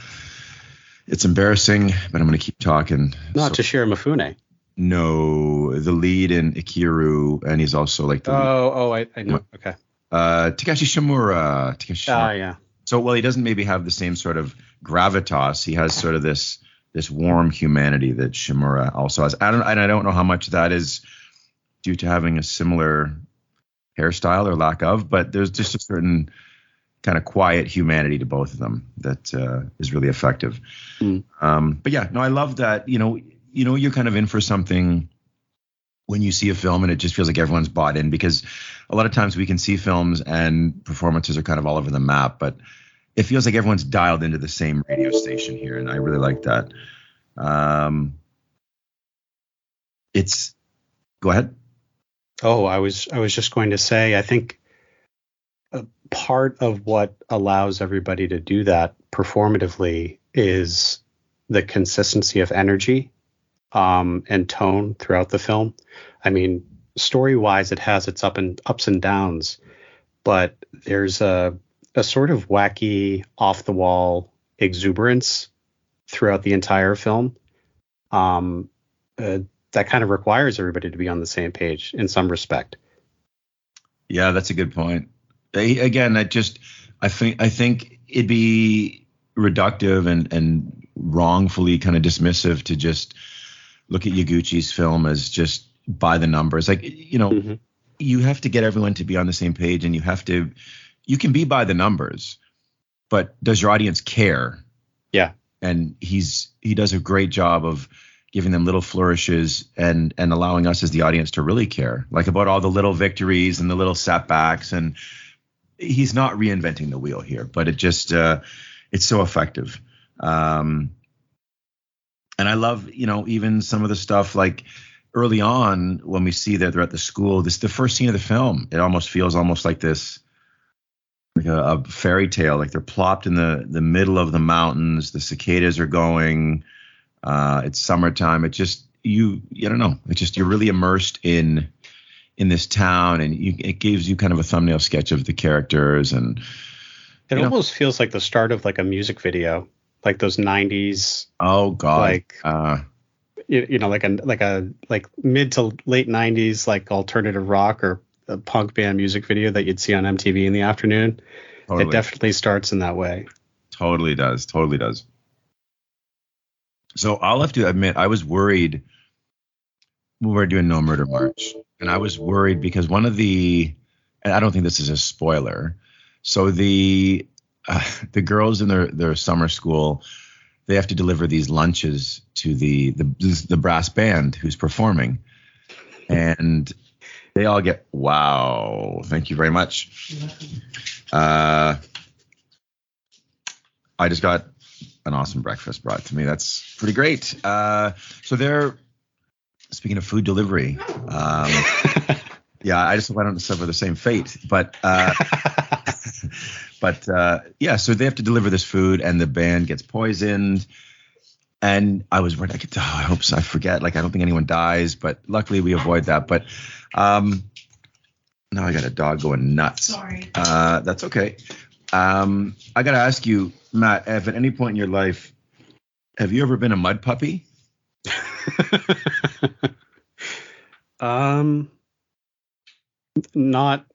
It's embarrassing, but I'm going to keep talking. Not So- Toshiro Mifune. no, the lead in Ikiru, and he's also like the lead. Oh, oh, I, I know. Okay. uh, Takeshi Shimura. Takeshi Ah, Shimura. yeah. So, well, he doesn't maybe have the same sort of gravitas. He has sort of this this warm humanity that Shimura also has. I don't, and I don't know how much that is due to having a similar hairstyle or lack of, but there's just a certain kind of quiet humanity to both of them that uh, is really effective. Mm. Um, but yeah, no, I love that. You know, you know, you're kind of in for something when you see a film and it just feels like everyone's bought in because a lot of times we can see films and performances are kind of all over the map, but it feels like everyone's dialed into the same radio station here, and I really like that. Um, it's go ahead. Oh, I was I was just going to say I think a part of what allows everybody to do that performatively is the consistency of energy um, and tone throughout the film. I mean, story wise, it has its up and ups and downs, but there's a a sort of wacky, off the wall exuberance throughout the entire film. Um, uh, that kind of requires everybody to be on the same page in some respect. Yeah, that's a good point. I, again, I just I think I think it'd be reductive and and wrongfully kind of dismissive to just look at Yaguchi's film as just by the numbers. Like you know, Mhm. you have to get everyone to be on the same page, and you have to you can be by the numbers, but does your audience care? Yeah. And he's he does a great job of giving them little flourishes and and allowing us as the audience to really care, like about all the little victories and the little setbacks. And he's not reinventing the wheel here, but it just uh, it's so effective. Um, and I love, you know, even some of the stuff like early on when we see that they're at the school. This is the first scene of the film. It almost feels almost like this, like a, a fairy tale. Like they're plopped in the the middle of the mountains. The cicadas are going. Uh, it's summertime. It just you, I don't know. It just you're really immersed in in this town, and you, it gives you kind of a thumbnail sketch of the characters and It You know- almost feels like the start of like a music video, like those '90s, oh god, like uh, you, you know, like a like a like mid to late '90s, like alternative rock or a punk band music video that you'd see on MTV in the afternoon. totally. It definitely starts in that way. Totally does. Totally does. So I'll have to admit, I was worried when we were doing No Murder March, and I was worried because one of the, and I don't think this is a spoiler. So the uh, [laughs] the girls in their their summer school, they have to deliver these lunches to the the the brass band who's performing, and they all get wow, thank you very much. Uh, I just got an awesome breakfast brought to me. That's pretty great. Uh, so they're speaking of food delivery. Um, [laughs] yeah, I just hope I don't suffer the same fate. But uh, [laughs] but uh, yeah, so they have to deliver this food, and the band gets poisoned. And I was worried. I could. Oh, I hope so. I forget. Like I don't think anyone dies, but luckily we avoid that. But um, now I got a dog going nuts. Sorry. Uh, that's okay. Um, I got to ask you, Matt, if at any point in your life, have you ever been a mud puppy? [laughs] [laughs] um, not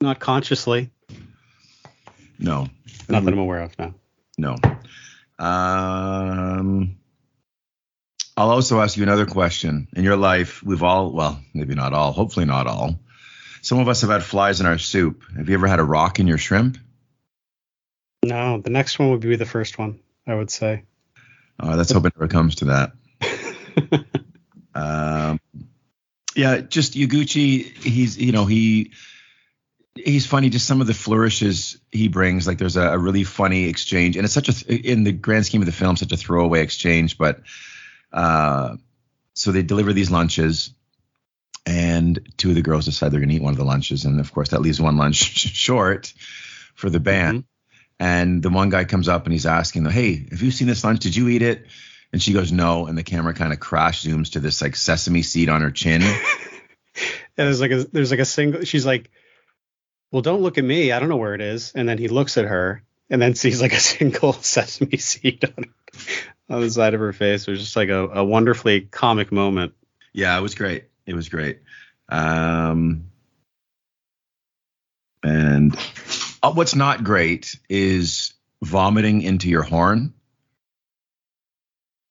not consciously. No. Not that I'm aware of. No. No. Um, I'll also ask you another question. In your life, we've all, well, maybe not all, hopefully not all. Some of us have had flies in our soup. Have you ever had a rock in your shrimp? No. The next one would be the first one. I would say. Uh, let's hope it never comes to that. [laughs] Um, yeah, just Yaguchi. He's you know he he's funny. Just some of the flourishes he brings. Like there's a, a really funny exchange, and it's such a th- in the grand scheme of the film, such a throwaway exchange. But uh, so they deliver these lunches, and two of the girls decide they're going to eat one of the lunches, and of course that leaves one lunch [laughs] short for the band. And the one guy comes up and he's asking them, "Hey, have you seen this lunch? Did you eat it?" And she goes, "No." And the camera kind of crash zooms to this like sesame seed on her chin. [laughs] And there's like a there's like a single. She's like, "Well, don't look at me. I don't know where it is." And then he looks at her and then sees like a single [laughs] sesame seed on, on the side of her face. It was just like a, a wonderfully comic moment. yeah, it was great. It was great. Um, and uh, what's not great is vomiting into your horn.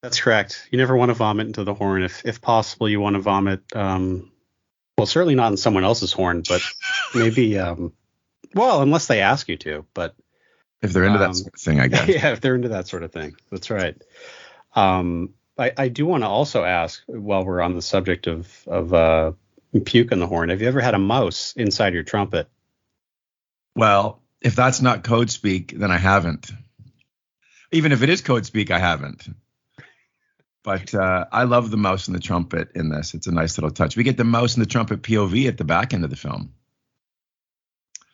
That's correct. You never want to vomit into the horn. If if possible, you want to vomit. Um, well, certainly not in someone else's horn, but maybe um, Well, unless they ask you to, but If they're into Um, that sort of thing, I guess. [laughs] yeah, if they're into that sort of thing, that's right. Um, I, I do want to also ask, while we're on the subject of of uh, puke in the horn, have you ever had a mouse inside your trumpet? Well, if that's not code speak, then I haven't. Even if it is code speak, I haven't. But uh, I love the mouse and the trumpet in this. It's a nice little touch. We get the mouse and the trumpet POV at the back end of the film.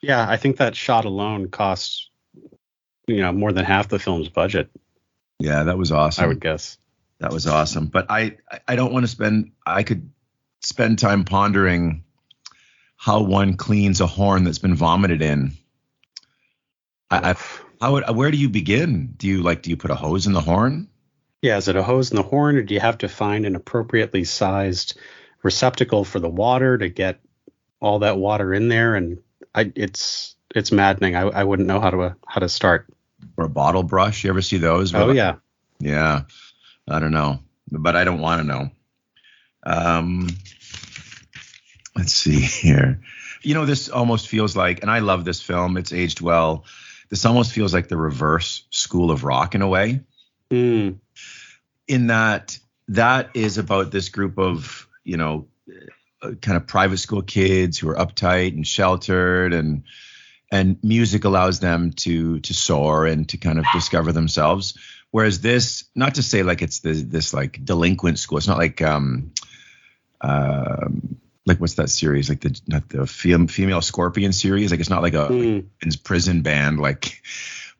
Yeah, I think that shot alone costs, you know, more than half the film's budget. Yeah, that was awesome. I would guess. That was awesome. But I I don't want to spend I could spend time pondering how one cleans a horn that's been vomited in. I, I how would, where do you begin? Do you like do you put a hose in the horn? Yeah, is it a hose in the horn, or do you have to find an appropriately sized receptacle for the water to get all that water in there? And I, it's it's maddening. I, I wouldn't know how to how to start. Or a bottle brush? You ever see those? Oh yeah, Yeah. I don't know. But I don't want to know. Um let's see here. You know, this almost feels like, and I love this film. It's aged well. This almost feels like the reverse School of Rock in a way. Hmm. In that that is about this group of you know uh, kind of private school kids who are uptight and sheltered and and music allows them to to soar and to kind of discover themselves whereas this not to say like it's the this like delinquent school it's not like um um like what's that series like the not the fem- female scorpion series like it's not like a Hmm. like, prison band like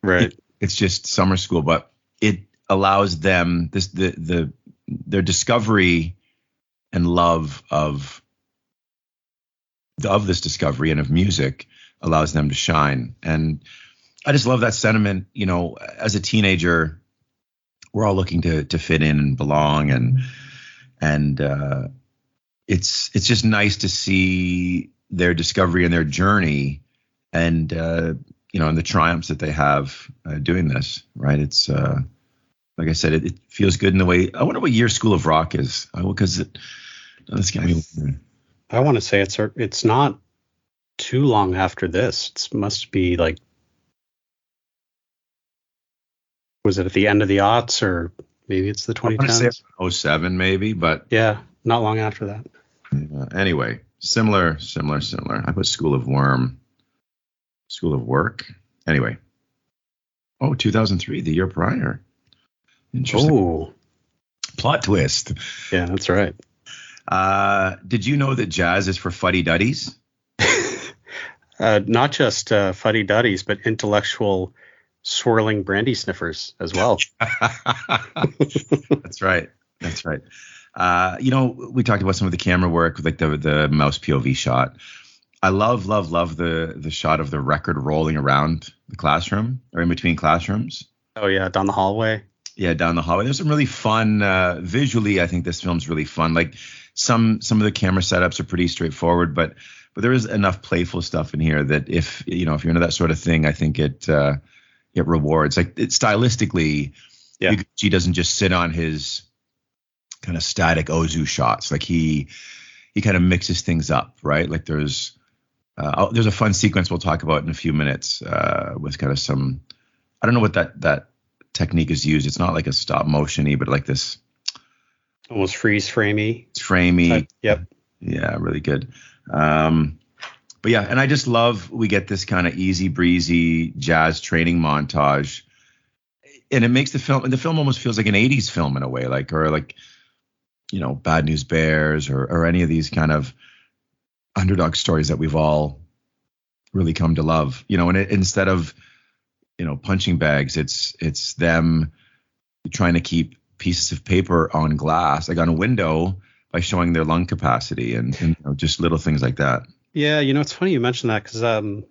right. it's just summer school, but it allows them this the the their discovery and love of of this discovery and of music allows them to shine. And I just love that sentiment. You know, as a teenager, we're all looking to to fit in and belong, and and uh, it's it's just nice to see their discovery and their journey, and uh, you know, and the triumphs that they have uh, doing this. Right? It's uh, like I said, it, it feels good in the way. I wonder what year School of Rock is, because it. That's got me. I want to say it's it's not too long after this. It must be like was it at the end of the aughts or maybe it's the I want 2010s? 07 maybe, but Yeah, not long after that. uh, anyway, similar, similar, similar. I put School of Worm, School of Work. Anyway, oh, 2003, the year prior. Interesting Oh, plot twist. yeah, that's right. Uh, did you know that jazz is for fuddy duddies? [laughs] Uh, not just uh, fuddy duddies, but intellectual swirling brandy sniffers as well. [laughs] That's right. That's right. Uh, you know, we talked about some of the camera work, like the the mouse POV shot. I love, love, love the the shot of the record rolling around the classroom or in between classrooms. oh yeah, down the hallway. Yeah, down the hallway. There's some really fun uh, visually. I think this film's really fun. Like some some of the camera setups are pretty straightforward, but but there is enough playful stuff in here that if you know if you're into that sort of thing, I think it uh, it rewards. Like it, stylistically, Yeah. She doesn't just sit on his kind of static Ozu shots. Like he he kind of mixes things up, right? Like there's uh, there's a fun sequence we'll talk about in a few minutes uh, with kind of some I don't know what that that technique is used. It's not like a stop motiony, but like this Almost freeze framey. It's framey. Yep. Yeah, really good. Um, but yeah, and I just love we get this kind of easy breezy jazz training montage, and it makes the film. And the film almost feels like an '80s film in a way, like or like you know, Bad News Bears or or any of these kind of underdog stories that we've all really come to love. You know, and it, instead of you know punching bags, it's it's them trying to keep pieces of paper on glass, like on a window, by showing their lung capacity and, and you know, just little things like that. Yeah, you know, it's funny you mentioned that because um,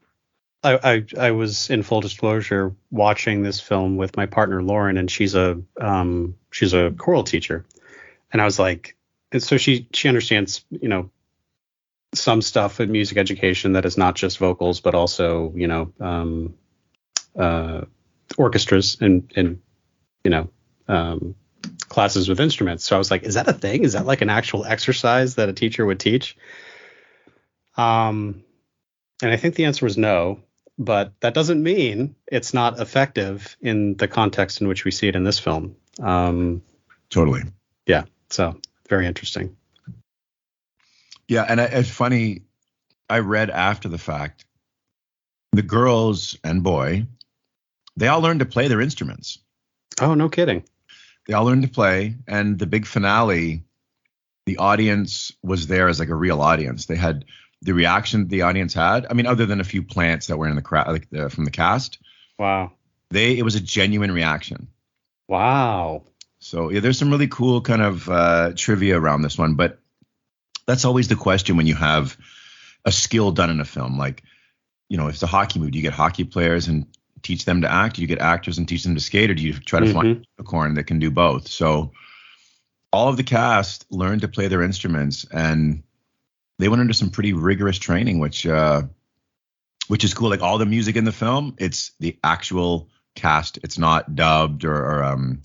I, I I was in full disclosure watching this film with my partner Lauren, and she's a um she's a choral teacher, and I was like, and so she she understands you know some stuff in music education that is not just vocals but also you know um uh orchestras and and you know um classes with instruments. So I was like, is that a thing? Is that like an actual exercise that a teacher would teach? Um, and I think the answer was no. but that doesn't mean it's not effective in the context in which we see it in this film. Um, Totally. yeah, so very interesting. Yeah, and I- it's funny. I read after the fact, the girls and boy, they all learned to play their instruments. Oh, no kidding. They all learned to play, and the big finale, the audience was there as like a real audience. They had the reaction the audience had. I mean, other than a few plants that were in the crowd, like the, from the cast, Wow. they it was a genuine reaction. Wow. So yeah, there's some really cool kind of uh, trivia around this one, but that's always the question when you have a skill done in a film. Like, you know, if it's a hockey movie, do you get hockey players and teach them to act? Do you get actors and teach them to skate, or do you try to find a corn that can do both? So all of the cast learned to play their instruments, and they went under some pretty rigorous training, which uh, which is cool. Like all the music in the film, it's the actual cast. It's not dubbed or, or um,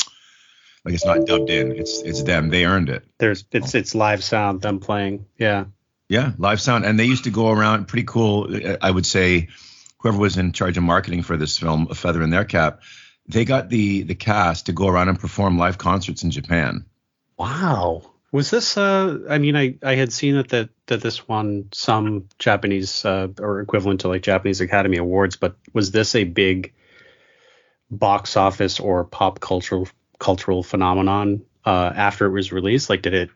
like it's not dubbed in. It's it's them. They earned it. There's it's it's live sound them playing. Yeah. Yeah, live sound, and they used to go around. Pretty cool. I would say, whoever was in charge of marketing for this film, a feather in their cap. They got the the cast to go around and perform live concerts in Japan. Wow. Was this uh I mean I I had seen that that that this won some Japanese uh or equivalent to like Japanese Academy Awards, but was this a big box office or pop cultural cultural phenomenon uh after it was released? Like did it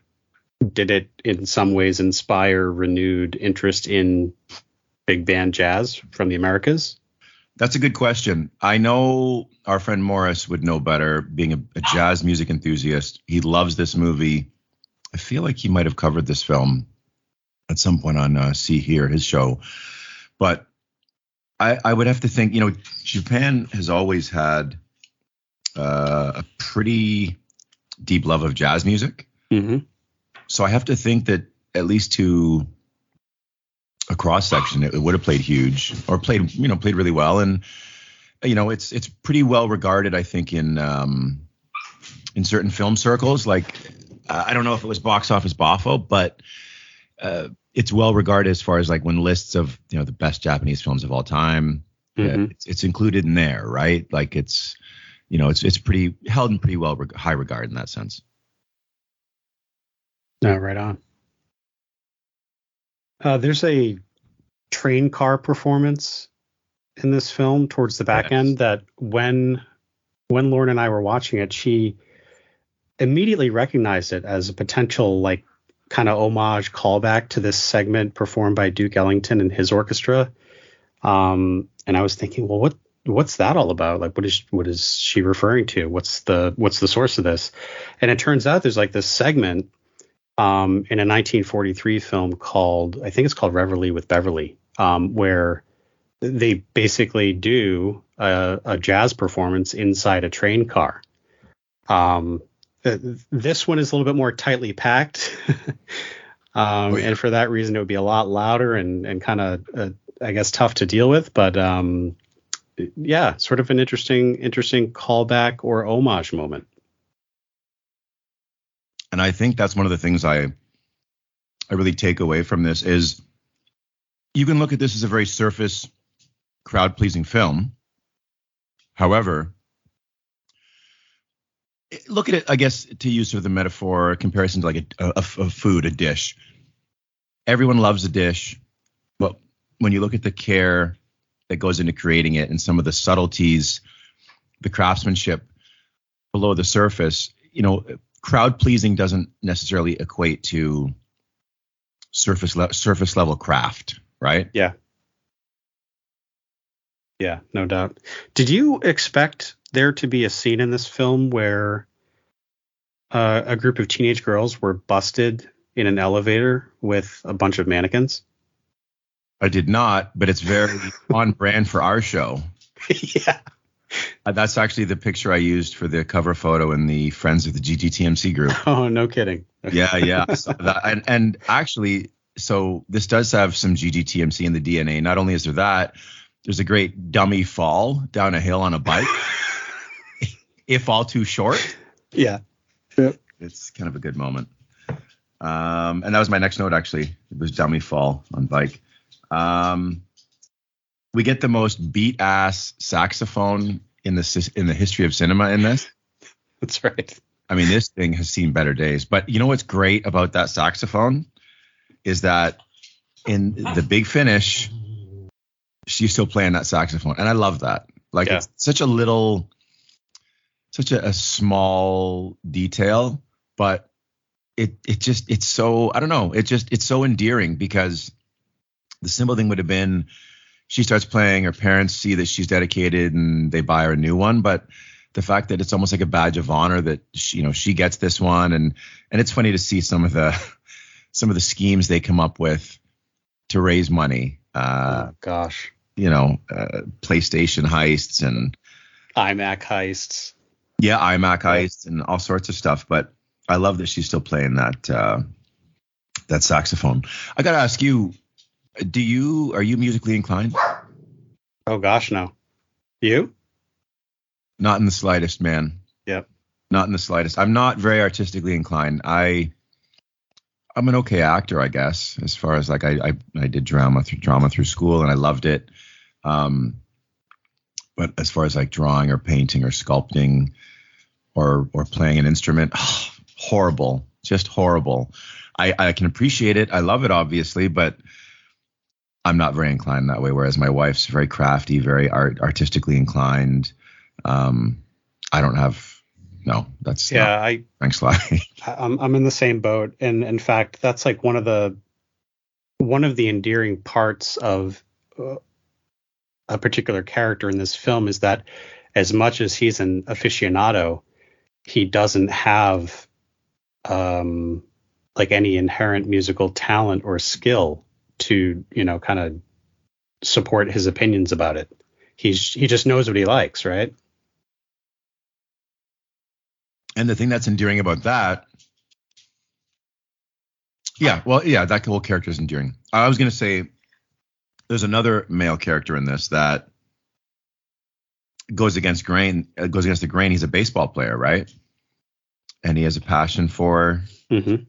did it in some ways inspire renewed interest in big band jazz from the Americas? That's a good question. I know our friend Morris would know better, being a, a jazz music enthusiast. He loves this movie. I feel like he might have covered this film at some point on uh, See Here, his show. But I, I would have to think, you know, Japan has always had uh, a pretty deep love of jazz music. Mm-hmm. So I have to think that at least to a cross section, it, it would have played huge or played, you know, played really well. And you know, it's it's pretty well regarded, I think, in um, in certain film circles. Like uh, I don't know if it was box office boffo, but uh, it's well regarded as far as like when lists of you know the best Japanese films of all time, yeah, Mhm. it's, it's included in there, right? Like it's you know it's it's pretty held in pretty well reg- high regard in that sense. No, right on. Uh, there's a train car performance in this film towards the back end that when when Lauren and I were watching it, she immediately recognized it as a potential like kind of homage callback to this segment performed by Duke Ellington and his orchestra. Um, and I was thinking, well, what what's that all about? Like, what is what is she referring to? What's the what's the source of this? And it turns out there's like this segment um, in a 1943 film called I think it's called Reveille with Beverly, um, where they basically do a, a jazz performance inside a train car. Um, this one is a little bit more tightly packed, [laughs] um, Oh, yeah. and for that reason, it would be a lot louder and and kind of uh, I guess tough to deal with. But um, yeah, sort of an interesting interesting callback or homage moment. And I think that's one of the things I I really take away from this is you can look at this as a very surface crowd pleasing film. However, look at it, I guess, to use sort of the metaphor comparison to like a, a, a food, a dish. Everyone loves a dish, but when you look at the care that goes into creating it and some of the subtleties, the craftsmanship below the surface, you know, crowd pleasing doesn't necessarily equate to surface le- surface level craft, right? Yeah. Yeah, no doubt. Did you expect there to be a scene in this film where uh, a group of teenage girls were busted in an elevator with a bunch of mannequins? I did not, but it's very [laughs] on brand for our show. yeah. Uh, that's actually the picture I used for the cover photo in the Friends of the GGTMC group. [laughs] Oh, no kidding. [laughs] Yeah, yeah. So that, and, and actually, so this does have some GGTMC in the DNA. Not only is there that, there's a great dummy fall down a hill on a bike, [laughs] if all too short. Yeah. it's kind of a good moment. Um, and that was my next note actually. It was dummy fall on bike. Um, we get the most beat ass saxophone in the in the history of cinema in this. [laughs] That's right. I mean, this thing has seen better days. But you know what's great about that saxophone is that in the big finish, she's still playing that saxophone, and I love that. Like Yeah. it's such a little, such a, a small detail, but it it just it's so I don't know. It just it's so endearing because the simple thing would have been she starts playing, her parents see that she's dedicated, and they buy her a new one, but the fact that it's almost like a badge of honor that she, you know she gets this one. And and it's funny to see some of the [laughs] some of the schemes they come up with to raise money uh oh, gosh. you know uh, playstation heists and iMac heists. yeah imac heists and all sorts of stuff. But i love that she's still playing that uh that saxophone. I gotta ask you do you are you musically inclined Oh gosh, no. You? Not in the slightest, man. Yep. Not in the slightest. I'm not very artistically inclined. I I'm an okay actor, I guess, as far as like I I, I did drama through drama through school and I loved it. Um but as far as like drawing or painting or sculpting or or playing an instrument, [sighs] horrible. Just horrible. I, I can appreciate it. I love it obviously, but I'm not very inclined that way. Whereas my wife's very crafty, very art artistically inclined. Um, I don't have no. That's Yeah, not- I thanks, Sly. [laughs] I'm I'm in the same boat, and in fact, that's like one of the one of the endearing parts of uh, a particular character in this film is that as much as he's an aficionado, he doesn't have um like any inherent musical talent or skill to you know kind of support his opinions about it. He's he just knows what he likes, right? and the thing that's endearing about that, yeah, well, yeah, that whole character is endearing. I was gonna say, there's another male character in this that goes against grain, uh, goes against the grain. He's a baseball player, right? And he has a passion for Mm-hmm.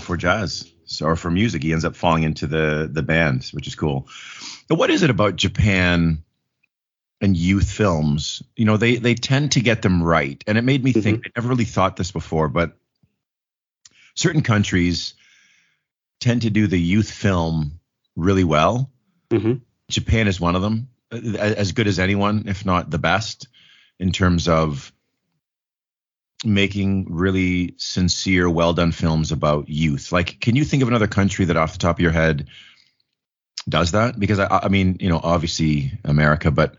for jazz or for music. He ends up falling into the the band, which is cool. But what is it about Japan and youth films? You know, they they tend to get them right, and it made me think. I never really thought this before, but certain countries tend to do the youth film really well. Mm-hmm. Japan is one of them, as good as anyone, if not the best, in terms of making really sincere, well done films about youth. Like, can you think of another country that off the top of your head does that? Because I, I mean, you know, obviously America, but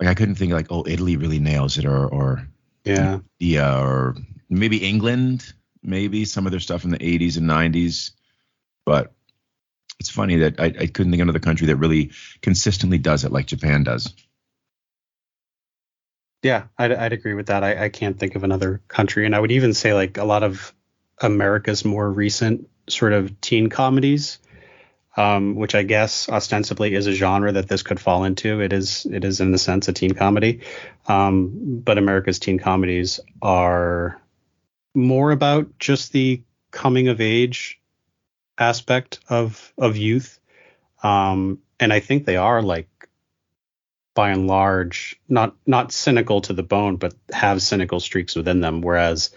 like I couldn't think like, oh, Italy really nails it, or or Yeah. yeah, or maybe England, maybe some of their stuff in the 80s and 90s. But it's funny that I, I couldn't think of another country that really consistently does it like Japan does. Yeah, I'd, I'd agree with that. I, I can't think of another country, and I would even say like a lot of America's more recent sort of teen comedies, um, which I guess ostensibly is a genre that this could fall into. It is, it is in the sense a teen comedy, um, but America's teen comedies are more about just the coming of age aspect of of youth, um, and I think they are like by and large not not cynical to the bone but have cynical streaks within them whereas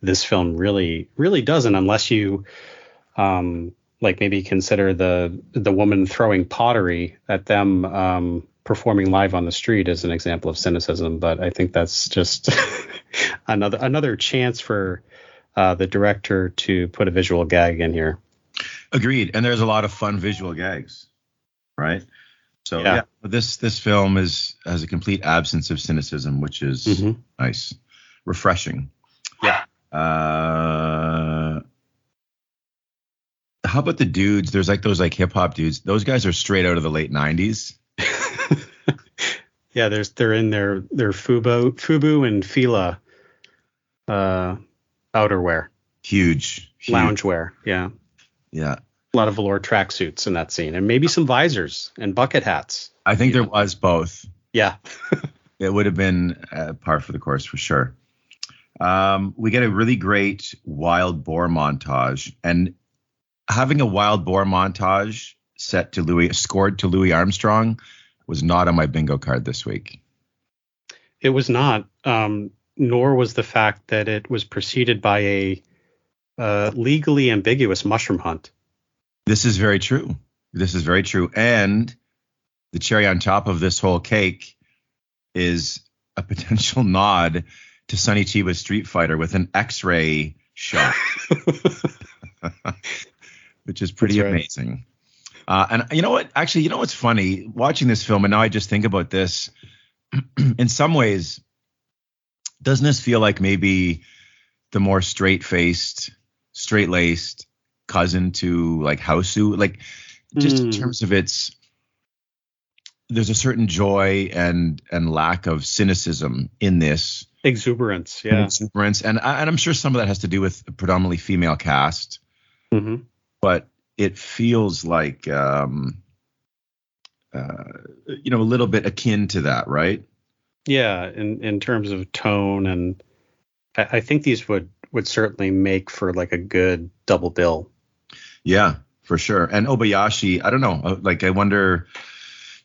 this film really really doesn't unless you um like maybe consider the the woman throwing pottery at them um performing live on the street as an example of cynicism but i think that's just [laughs] another another chance for uh, the director to put a visual gag in here Agreed. And there's a lot of fun visual gags, right? So Yeah. yeah, but this this film is has a complete absence of cynicism, which is Mhm. nice, refreshing. Yeah. Uh, how about the dudes? There's like those like hip hop dudes. Those guys are straight out of the late '90s. [laughs] yeah, there's they're in their their Fubu Fubu and Fila uh outerwear, Huge, huge. loungewear. Yeah. Yeah. A lot of velour tracksuits in that scene. And maybe some visors and bucket hats. I think there was both. Yeah. [laughs] it would have been uh, par for the course for sure. Um, we get a really great wild boar montage, and having a wild boar montage set to Louis, scored to Louis Armstrong, was not on my bingo card this week. It was not, um, nor was the fact that it was preceded by a uh, legally ambiguous mushroom hunt. This is very true. This is very true. And the cherry on top of this whole cake is a potential [laughs] nod to Sonny Chiba's Street Fighter with an X-ray shot, [laughs] which is pretty right. amazing. Uh, and you know what? Actually, you know what's funny? Watching this film, and now I just think about this. [clears throat] in some ways, doesn't this feel like maybe the more straight-faced, straight-laced cousin to like Hausu? Like, just in Mm. terms of its there's a certain joy and and lack of cynicism in this Exuberance, and yeah. exuberance and I, and I'm sure some of that has to do with a predominantly female cast hmm but it feels like um uh you know a little bit akin to that right Yeah, in in terms of tone, and I, I think these would would certainly make for like a good double bill. Yeah for sure and Obayashi I don't know uh, like I wonder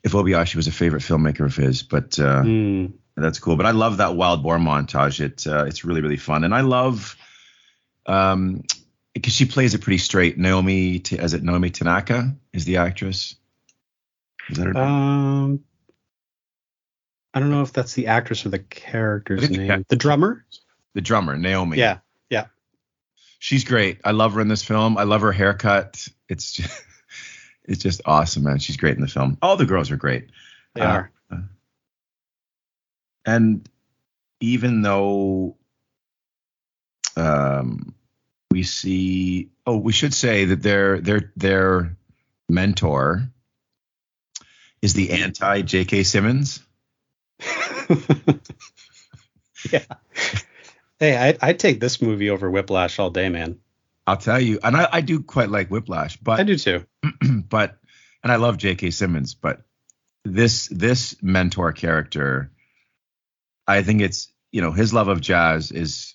if Obayashi was a favorite filmmaker of his but uh Mm. That's cool. But I love that wild boar montage. It uh, it's really really fun, and I love um because she plays it pretty straight. Naomi, is it Naomi Tanaka? Is the actress? Is that her? name? Um, I don't know if that's the actress or the character's the name. The drummer. the drummer, Naomi. Yeah, she's great. I love her in this film. I love her haircut. It's just, [laughs] it's just awesome, man. She's great in the film. All the girls are great. they Uh, are. And even though um, we see, oh, we should say that their their their mentor is the anti J.K. Simmons. [laughs] yeah. Hey, I, I'd take this movie over Whiplash all day, man. I'll tell you, and I, I do quite like Whiplash, but I do too. [clears throat] but and I love J.K. Simmons, but this this mentor character, I think it's you know his love of jazz is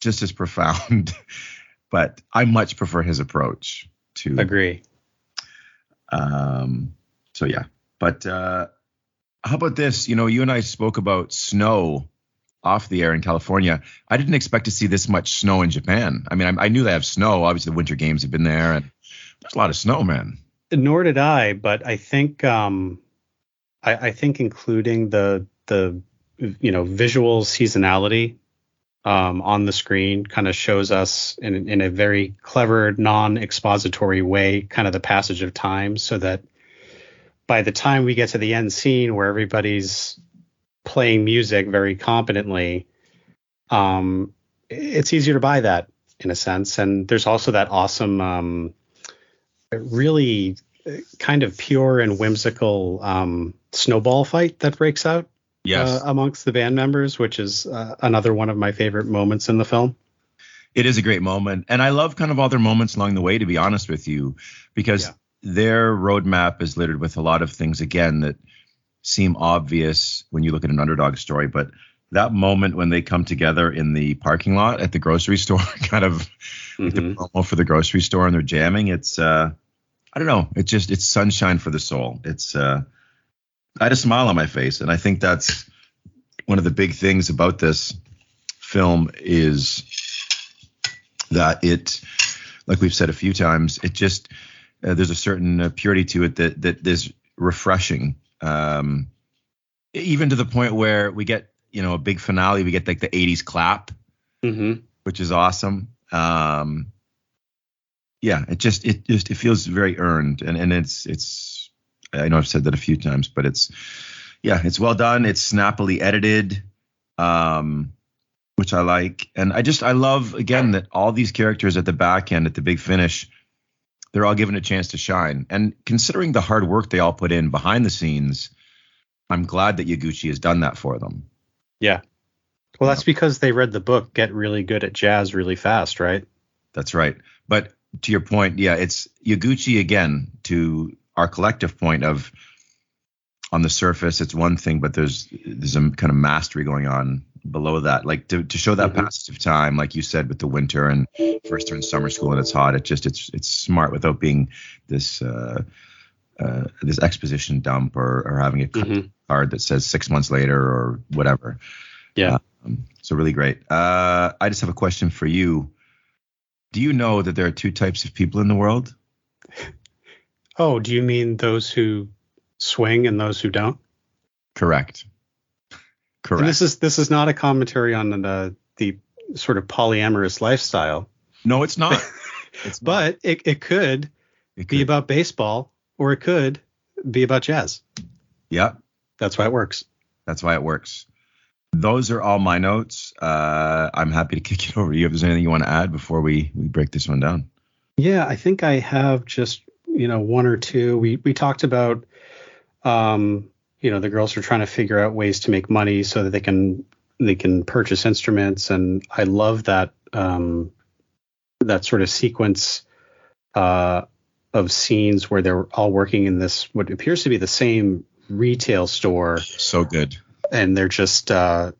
just as profound, [laughs] but I much prefer his approach to Agree. um. So yeah, but uh, how about this? You know, you and I spoke about snow off the air in California. I didn't expect to see this much snow in Japan. I mean, I, I knew they have snow. Obviously, the Winter Games have been there, and there's a lot of snow, man. Nor did I, but I think um, I, I think including the the you know visual seasonality um, on the screen kind of shows us in in a very clever, non-expository way, kind of the passage of time, so that by the time we get to the end scene where everybody's playing music very competently, um, it's easier to buy that in a sense. And there's also that awesome, um, really uh, kind of pure and whimsical um, snowball fight that breaks out Yes. uh, amongst the band members, which is uh, another one of my favorite moments in the film. it is a great moment and i love kind of all their moments along the way to be honest with you because Yeah. their roadmap is littered with a lot of things again that seem obvious when you look at an underdog story but that moment when they come together in the parking lot at the grocery [laughs] store kind of like the promo for the grocery store and they're jamming it's uh i don't know. It's just it's sunshine for the soul. It's uh i had a smile on my face and i think that's one of the big things about this film is that it like we've said a few times it just uh, there's a certain uh, purity to it that that is refreshing um even to the point where we get you know a big finale we get like the 80s clap Mhm. which is awesome. Um yeah it just it just it feels very earned. And and it's it's i know i've said that a few times but it's yeah it's well done. It's snappily edited um which i like. And i just i love again that all these characters at the back end at the big finish they're all given a chance to shine and considering the hard work they all put in behind the scenes i'm glad that yaguchi has done that for them Yeah. Well, that's because they read the book Get Really Good at Jazz really fast, right? That's right. But to your point, yeah, it's Yaguchi again to our collective point of on the surface it's one thing, but there's there's a kind of mastery going on below that. Like to, to show that Mhm. passage of time, like you said, with the winter and first in summer school and it's hot. It just it's it's smart without being this uh uh, this exposition dump or, or having a Mhm. card that says six months later or whatever. Yeah. Um, so really great. Uh, I just have a question for you. Do you know that there are two types of people in the world? [laughs] Oh, do you mean those who swing and those who don't? Correct. Correct. And this is this is not a commentary on the the sort of polyamorous lifestyle, no, it's not. [laughs] It's not. but it, it could It be could- about baseball or it could be about jazz. yeah, That's why it works. that's why it works. Those are all my notes. Uh, I'm happy to kick it over to you if there's anything you want to add before we we break this one down. Yeah, I think I have just you know one or two. We we talked about um, you know the girls are trying to figure out ways to make money so that they can they can purchase instruments, and I love that um, that sort of sequence uh, of scenes where they're all working in this what appears to be the same retail store. So good. and they're just uh,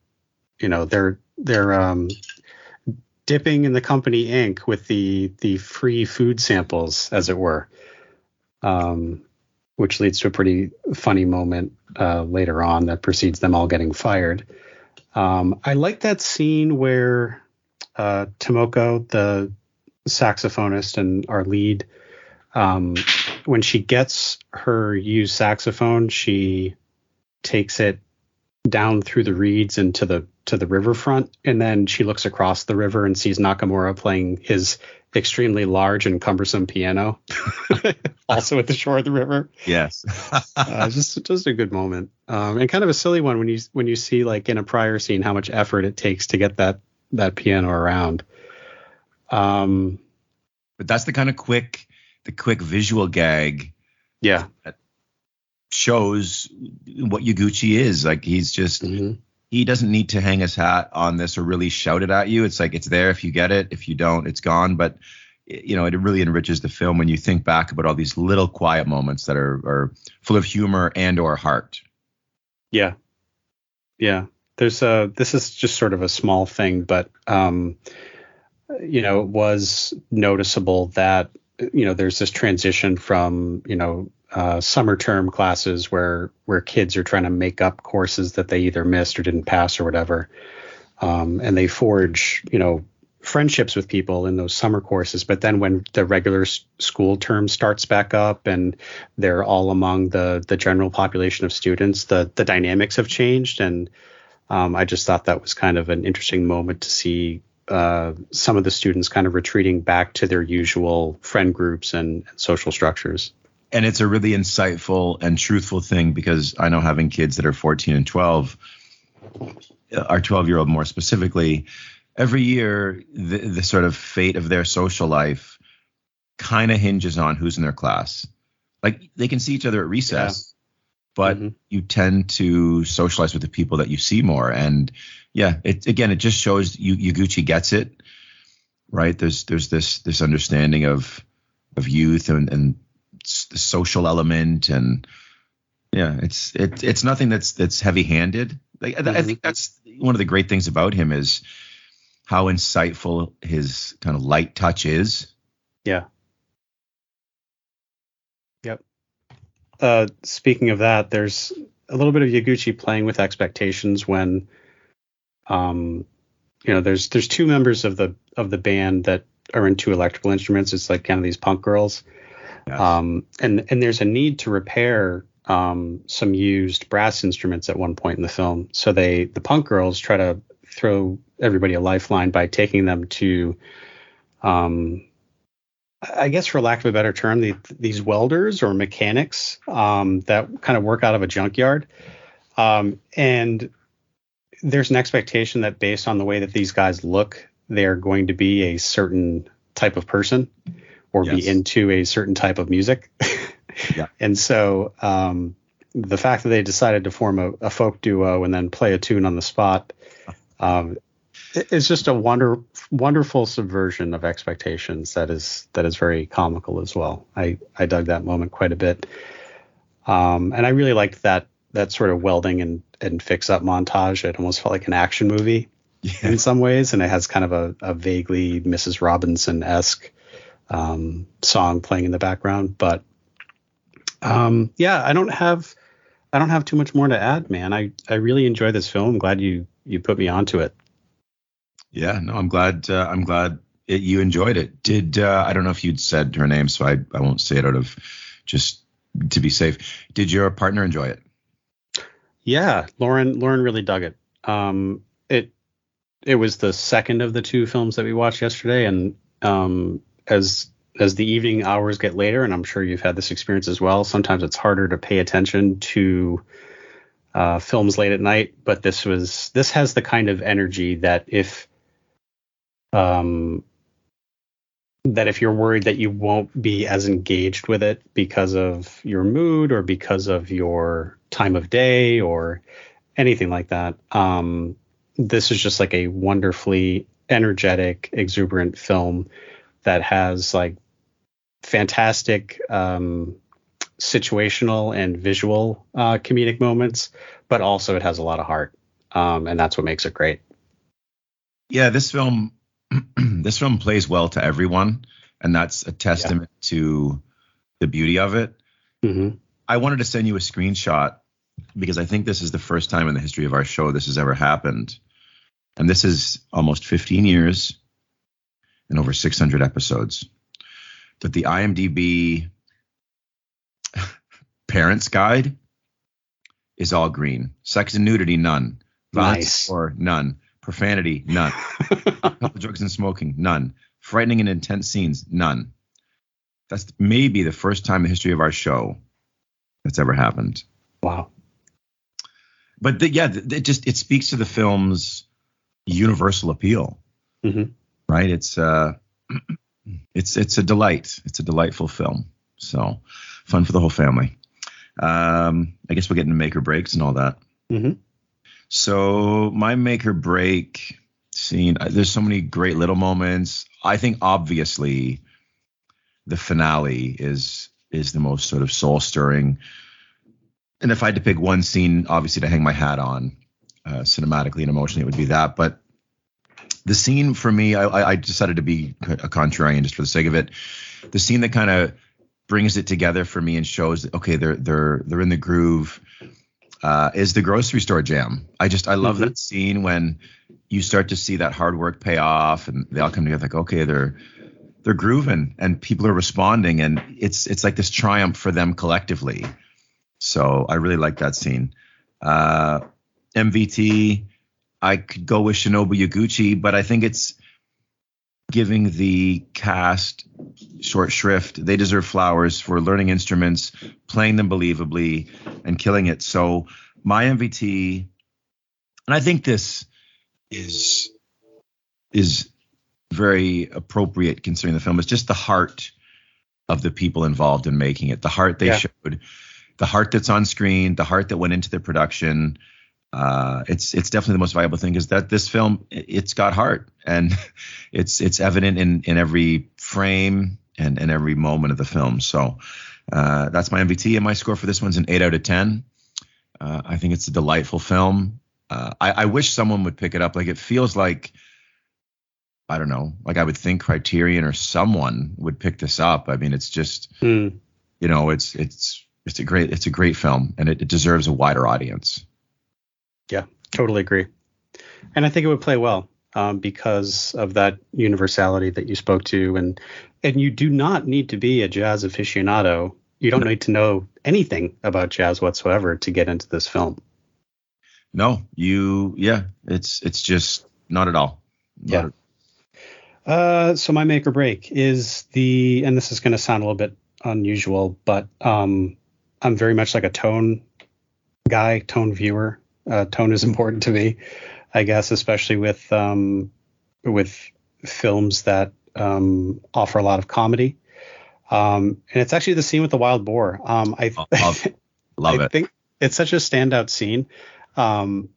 you know they're they're um, dipping in the company ink with the the free food samples as it were. Um, which leads to a pretty funny moment uh, later on that precedes them all getting fired. Um, i like that scene where uh, tomoko the saxophonist and our lead um, when she gets her used saxophone she takes it down through the reeds and to the to the riverfront and then she looks across the river and sees Nakamura playing his extremely large and cumbersome piano [laughs] also at the shore of the river Yes. [laughs] uh, just just a good moment um, and kind of a silly one when you when you see like in a prior scene how much effort it takes to get that that piano around um but that's the kind of quick, the quick visual gag yeah That shows what Yaguchi is. Like he's just Mhm. He doesn't need to hang his hat on this or really shout it at you. It's like it's there if you get it. If you don't, it's gone. But you know, it really enriches the film when you think back about all these little quiet moments that are are full of humor and or heart. Yeah. Yeah. There's a this is just sort of a small thing, but um you know, it was noticeable that you know, there's this transition from, you know, uh, summer term classes where where kids are trying to make up courses that they either missed or didn't pass or whatever. Um, and they forge, you know, friendships with people in those summer courses. But then when the regular s- school term starts back up and they're all among the the general population of students, the the dynamics have changed. And um, I just thought that was kind of an interesting moment to see uh, some of the students kind of retreating back to their usual friend groups and, and social structures. And it's a really insightful and truthful thing because I know having kids that are 14 and 12, uh, our 12 year old more specifically, every year the, the sort of fate of their social life kind of hinges on who's in their class. Like they can see each other at recess, but Mhm. you tend to socialize with the people that you see more. And yeah, it again, it just shows you Yaguchi gets it, right? There's there's this this understanding of of youth and and the social element and yeah, it's it, it's nothing that's that's heavy handed. Like I, I think that's one of the great things about him is how insightful his kind of light touch is. Yeah. Yep. Uh, speaking of that, there's a little bit of Yaguchi playing with expectations when, um, you know, there's there's two members of the of the band that are into electrical instruments. It's like kind of these punk girls, Um, and and there's a need to repair um, some used brass instruments at one point in the film. So they the punk girls try to throw everybody a lifeline by taking them to um, I guess for lack of a better term, the, these welders or mechanics um, that kind of work out of a junkyard. Um, and there's an expectation that based on the way that these guys look, they're going to be a certain type of person or Yes. be into a certain type of music. [laughs] Yeah. And so um, the fact that they decided to form a, a folk duo and then play a tune on the spot [laughs] um, it's just a wonder wonderful subversion of expectations that is that is very comical as well. I I dug that moment quite a bit. Um, and I really liked that that sort of welding and and fix up montage. It almost felt like an action movie in some ways, and it has kind of a, a vaguely Mrs. Robinson esque um, song playing in the background. But Um, yeah, I don't have I don't have too much more to add, man. I I really enjoy this film. I'm glad you you put me onto it. Yeah, no, I'm glad. Uh, I'm glad it, you enjoyed it. Did uh, I don't know if you'd said her name, so I I won't say it out of just to be safe. Did your partner enjoy it? Yeah, Lauren Lauren really dug it. Um, it it was the second of the two films that we watched yesterday, and um, as as the evening hours get later, and I'm sure you've had this experience as well. Sometimes it's harder to pay attention to uh, films late at night, but this was this has the kind of energy that if um that if you're worried that you won't be as engaged with it because of your mood or because of your time of day or anything like that, um, this is just like a wonderfully energetic, exuberant film that has like fantastic um, situational and visual uh, comedic moments, but also it has a lot of heart, um, and that's what makes it great. Yeah, this film [clears throat] this film plays well to everyone, and that's a testament yeah. to the beauty of it. Mm-hmm. I wanted to send you a screenshot because I think this is the first time in the history of our show this has ever happened. And this is almost 15 years and over 600 episodes. That the IMDb [laughs] Parents Guide is all green. Sex and nudity, none. Violence nice. or none. Profanity, none. [laughs] drugs and smoking, none. Frightening and intense scenes, none. That's maybe the first time in the history of our show that's ever happened. Wow. But the, yeah, it just it speaks to the film's universal appeal. Mm-hmm. Right? It's uh, [clears throat] it's it's a delight. It's a delightful film. So fun for the whole family. Um, I guess we'll get into make or breaks and all that. Mm-hmm. So my make or break scene. There's so many great little moments. I think obviously the finale is is the most sort of soul stirring. And if I had to pick one scene, obviously to hang my hat on, uh, cinematically and emotionally, it would be that. But the scene for me, I, I decided to be a contrarian just for the sake of it. The scene that kind of brings it together for me and shows that okay, they're they're they're in the groove. Uh, is the grocery store jam. I just I love mm-hmm. that scene when you start to see that hard work pay off and they all come together like okay they're they're grooving and people are responding and it's it's like this triumph for them collectively so i really like that scene uh mvt i could go with shinobu yaguchi but i think it's giving the cast short shrift they deserve flowers for learning instruments playing them believably and killing it so my mvt and i think this is is very appropriate considering the film. It's just the heart of the people involved in making it. The heart they yeah. showed, the heart that's on screen, the heart that went into the production. Uh, it's it's definitely the most valuable thing is that this film it's got heart and [laughs] it's it's evident in in every frame and and every moment of the film. So uh, that's my MVT and my score for this one's an eight out of ten. Uh, I think it's a delightful film uh, I, I wish someone would pick it up. Like it feels like I don't know, like I would think Criterion or someone would pick this up. I mean, it's just mm. you know, it's it's it's a great it's a great film and it, it deserves a wider audience. Yeah, totally agree. And I think it would play well um, because of that universality that you spoke to, and and you do not need to be a jazz aficionado. You don't need to know anything about jazz whatsoever to get into this film. No, you yeah, it's it's just not at all. Not yeah. uh, so my make or break is the, and this is going to sound a little bit unusual, but um, I'm very much like a tone guy, tone viewer. Uh, tone is [laughs] important to me, I guess, especially with um, with films that um, offer a lot of comedy. Um, and it's actually the scene with the wild boar. Um, I love, [laughs] love I it. think it's such a standout scene um,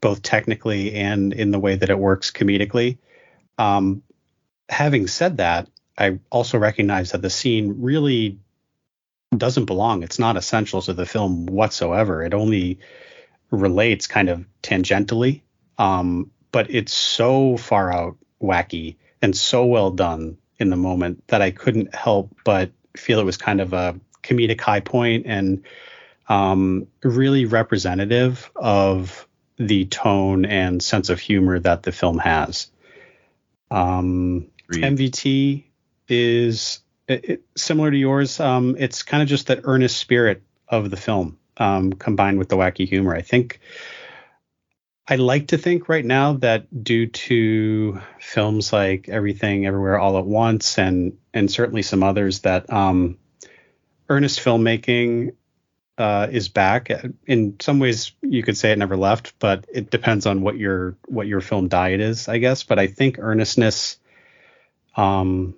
both technically and in the way that it works comedically. Um, having said that, I also recognize that the scene really doesn't belong. It's not essential to the film whatsoever. It only relates kind of tangentially, um, but it's so far out wacky and so well done in the moment that I couldn't help but feel it was kind of a comedic high point and um, really representative of the tone and sense of humor that the film has. Um, MVT is it, it- similar to yours. Um, it's kind of just that earnest spirit of the film um, combined with the wacky humor. I think I like to think right now that due to films like Everything Everywhere All at Once and and certainly some others that um, earnest filmmaking uh, is back. In some ways, you could say it never left, but it depends on what your what your film diet is, I guess. But I think earnestness, um,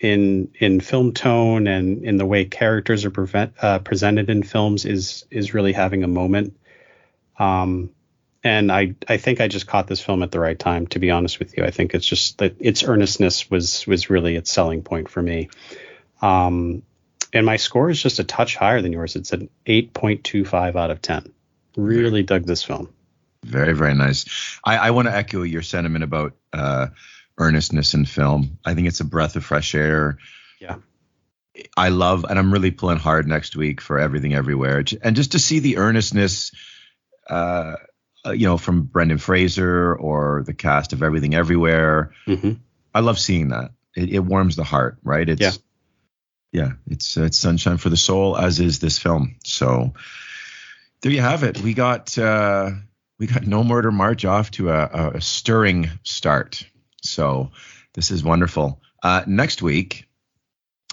in in film tone and in the way characters are prevent, uh, presented in films is is really having a moment. Um, and I I think I just caught this film at the right time. To be honest with you, I think it's just that its earnestness was was really its selling point for me. Um, and my score is just a touch higher than yours. It's an 8.25 out of 10. Really dug this film. Very, very nice. I, I want to echo your sentiment about uh, earnestness in film. I think it's a breath of fresh air. Yeah. I love, and I'm really pulling hard next week for everything everywhere, and just to see the earnestness, uh, uh, you know, from Brendan Fraser or the cast of Everything Everywhere. hmm I love seeing that. It, it warms the heart, right? It's Yeah. yeah, it's uh, it's sunshine for the soul, as is this film. So there you have it. We got uh, we got No Murder March off to a, a stirring start. So this is wonderful. Uh, next week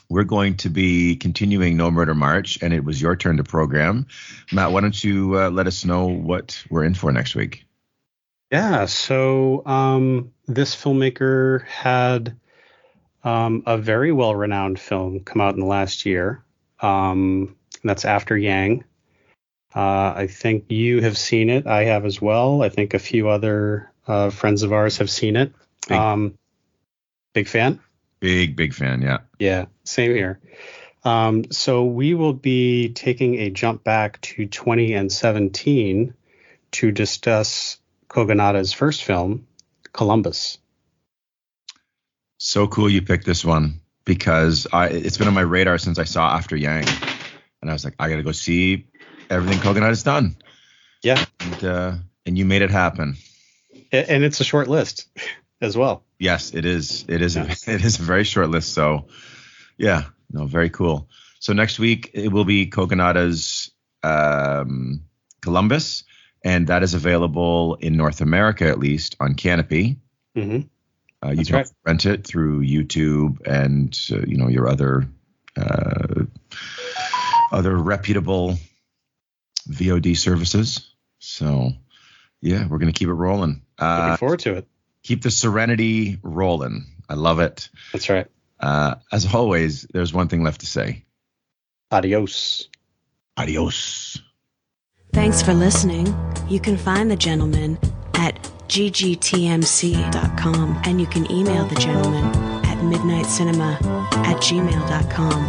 we're going to be continuing No Murder March, and it was your turn to program. Matt, why don't you uh, let us know what we're in for next week? Yeah. So um, this filmmaker had um, a very well renowned film come out in the last year. Um, that's After Yang. Uh, I think you have seen it. I have as well. I think a few other uh, friends of ours have seen it. Big. Um, big fan? Big, big fan. Yeah. Yeah, same here. Um, so we will be taking a jump back to 20 and 17 to discuss Kogonada's first film, Columbus. So cool you picked this one because I it's been on my radar since I saw After Yang, and I was like, I gotta go see everything has done, Yeah, and uh, and you made it happen. and it's a short list [laughs] as well. Yes, it is. It is. Yeah. A, [laughs] it is a very short list. So, yeah, no, very cool. So next week it will be Kogonada's um, Columbus, and that is available in North America at least on Kanopy. hmm Uh, you That's can right. rent it through YouTube and uh, you know your other uh, other reputable VOD services. So yeah, we're gonna keep it rolling. Looking Uh, forward to it. Keep the serenity rolling. I love it. That's right. Uh, as always, there's one thing left to say. Adios. Adios. Thanks for listening. You can find the gentleman at ggtmc.com and you can email the gentleman at midnightcinema at gmail.com.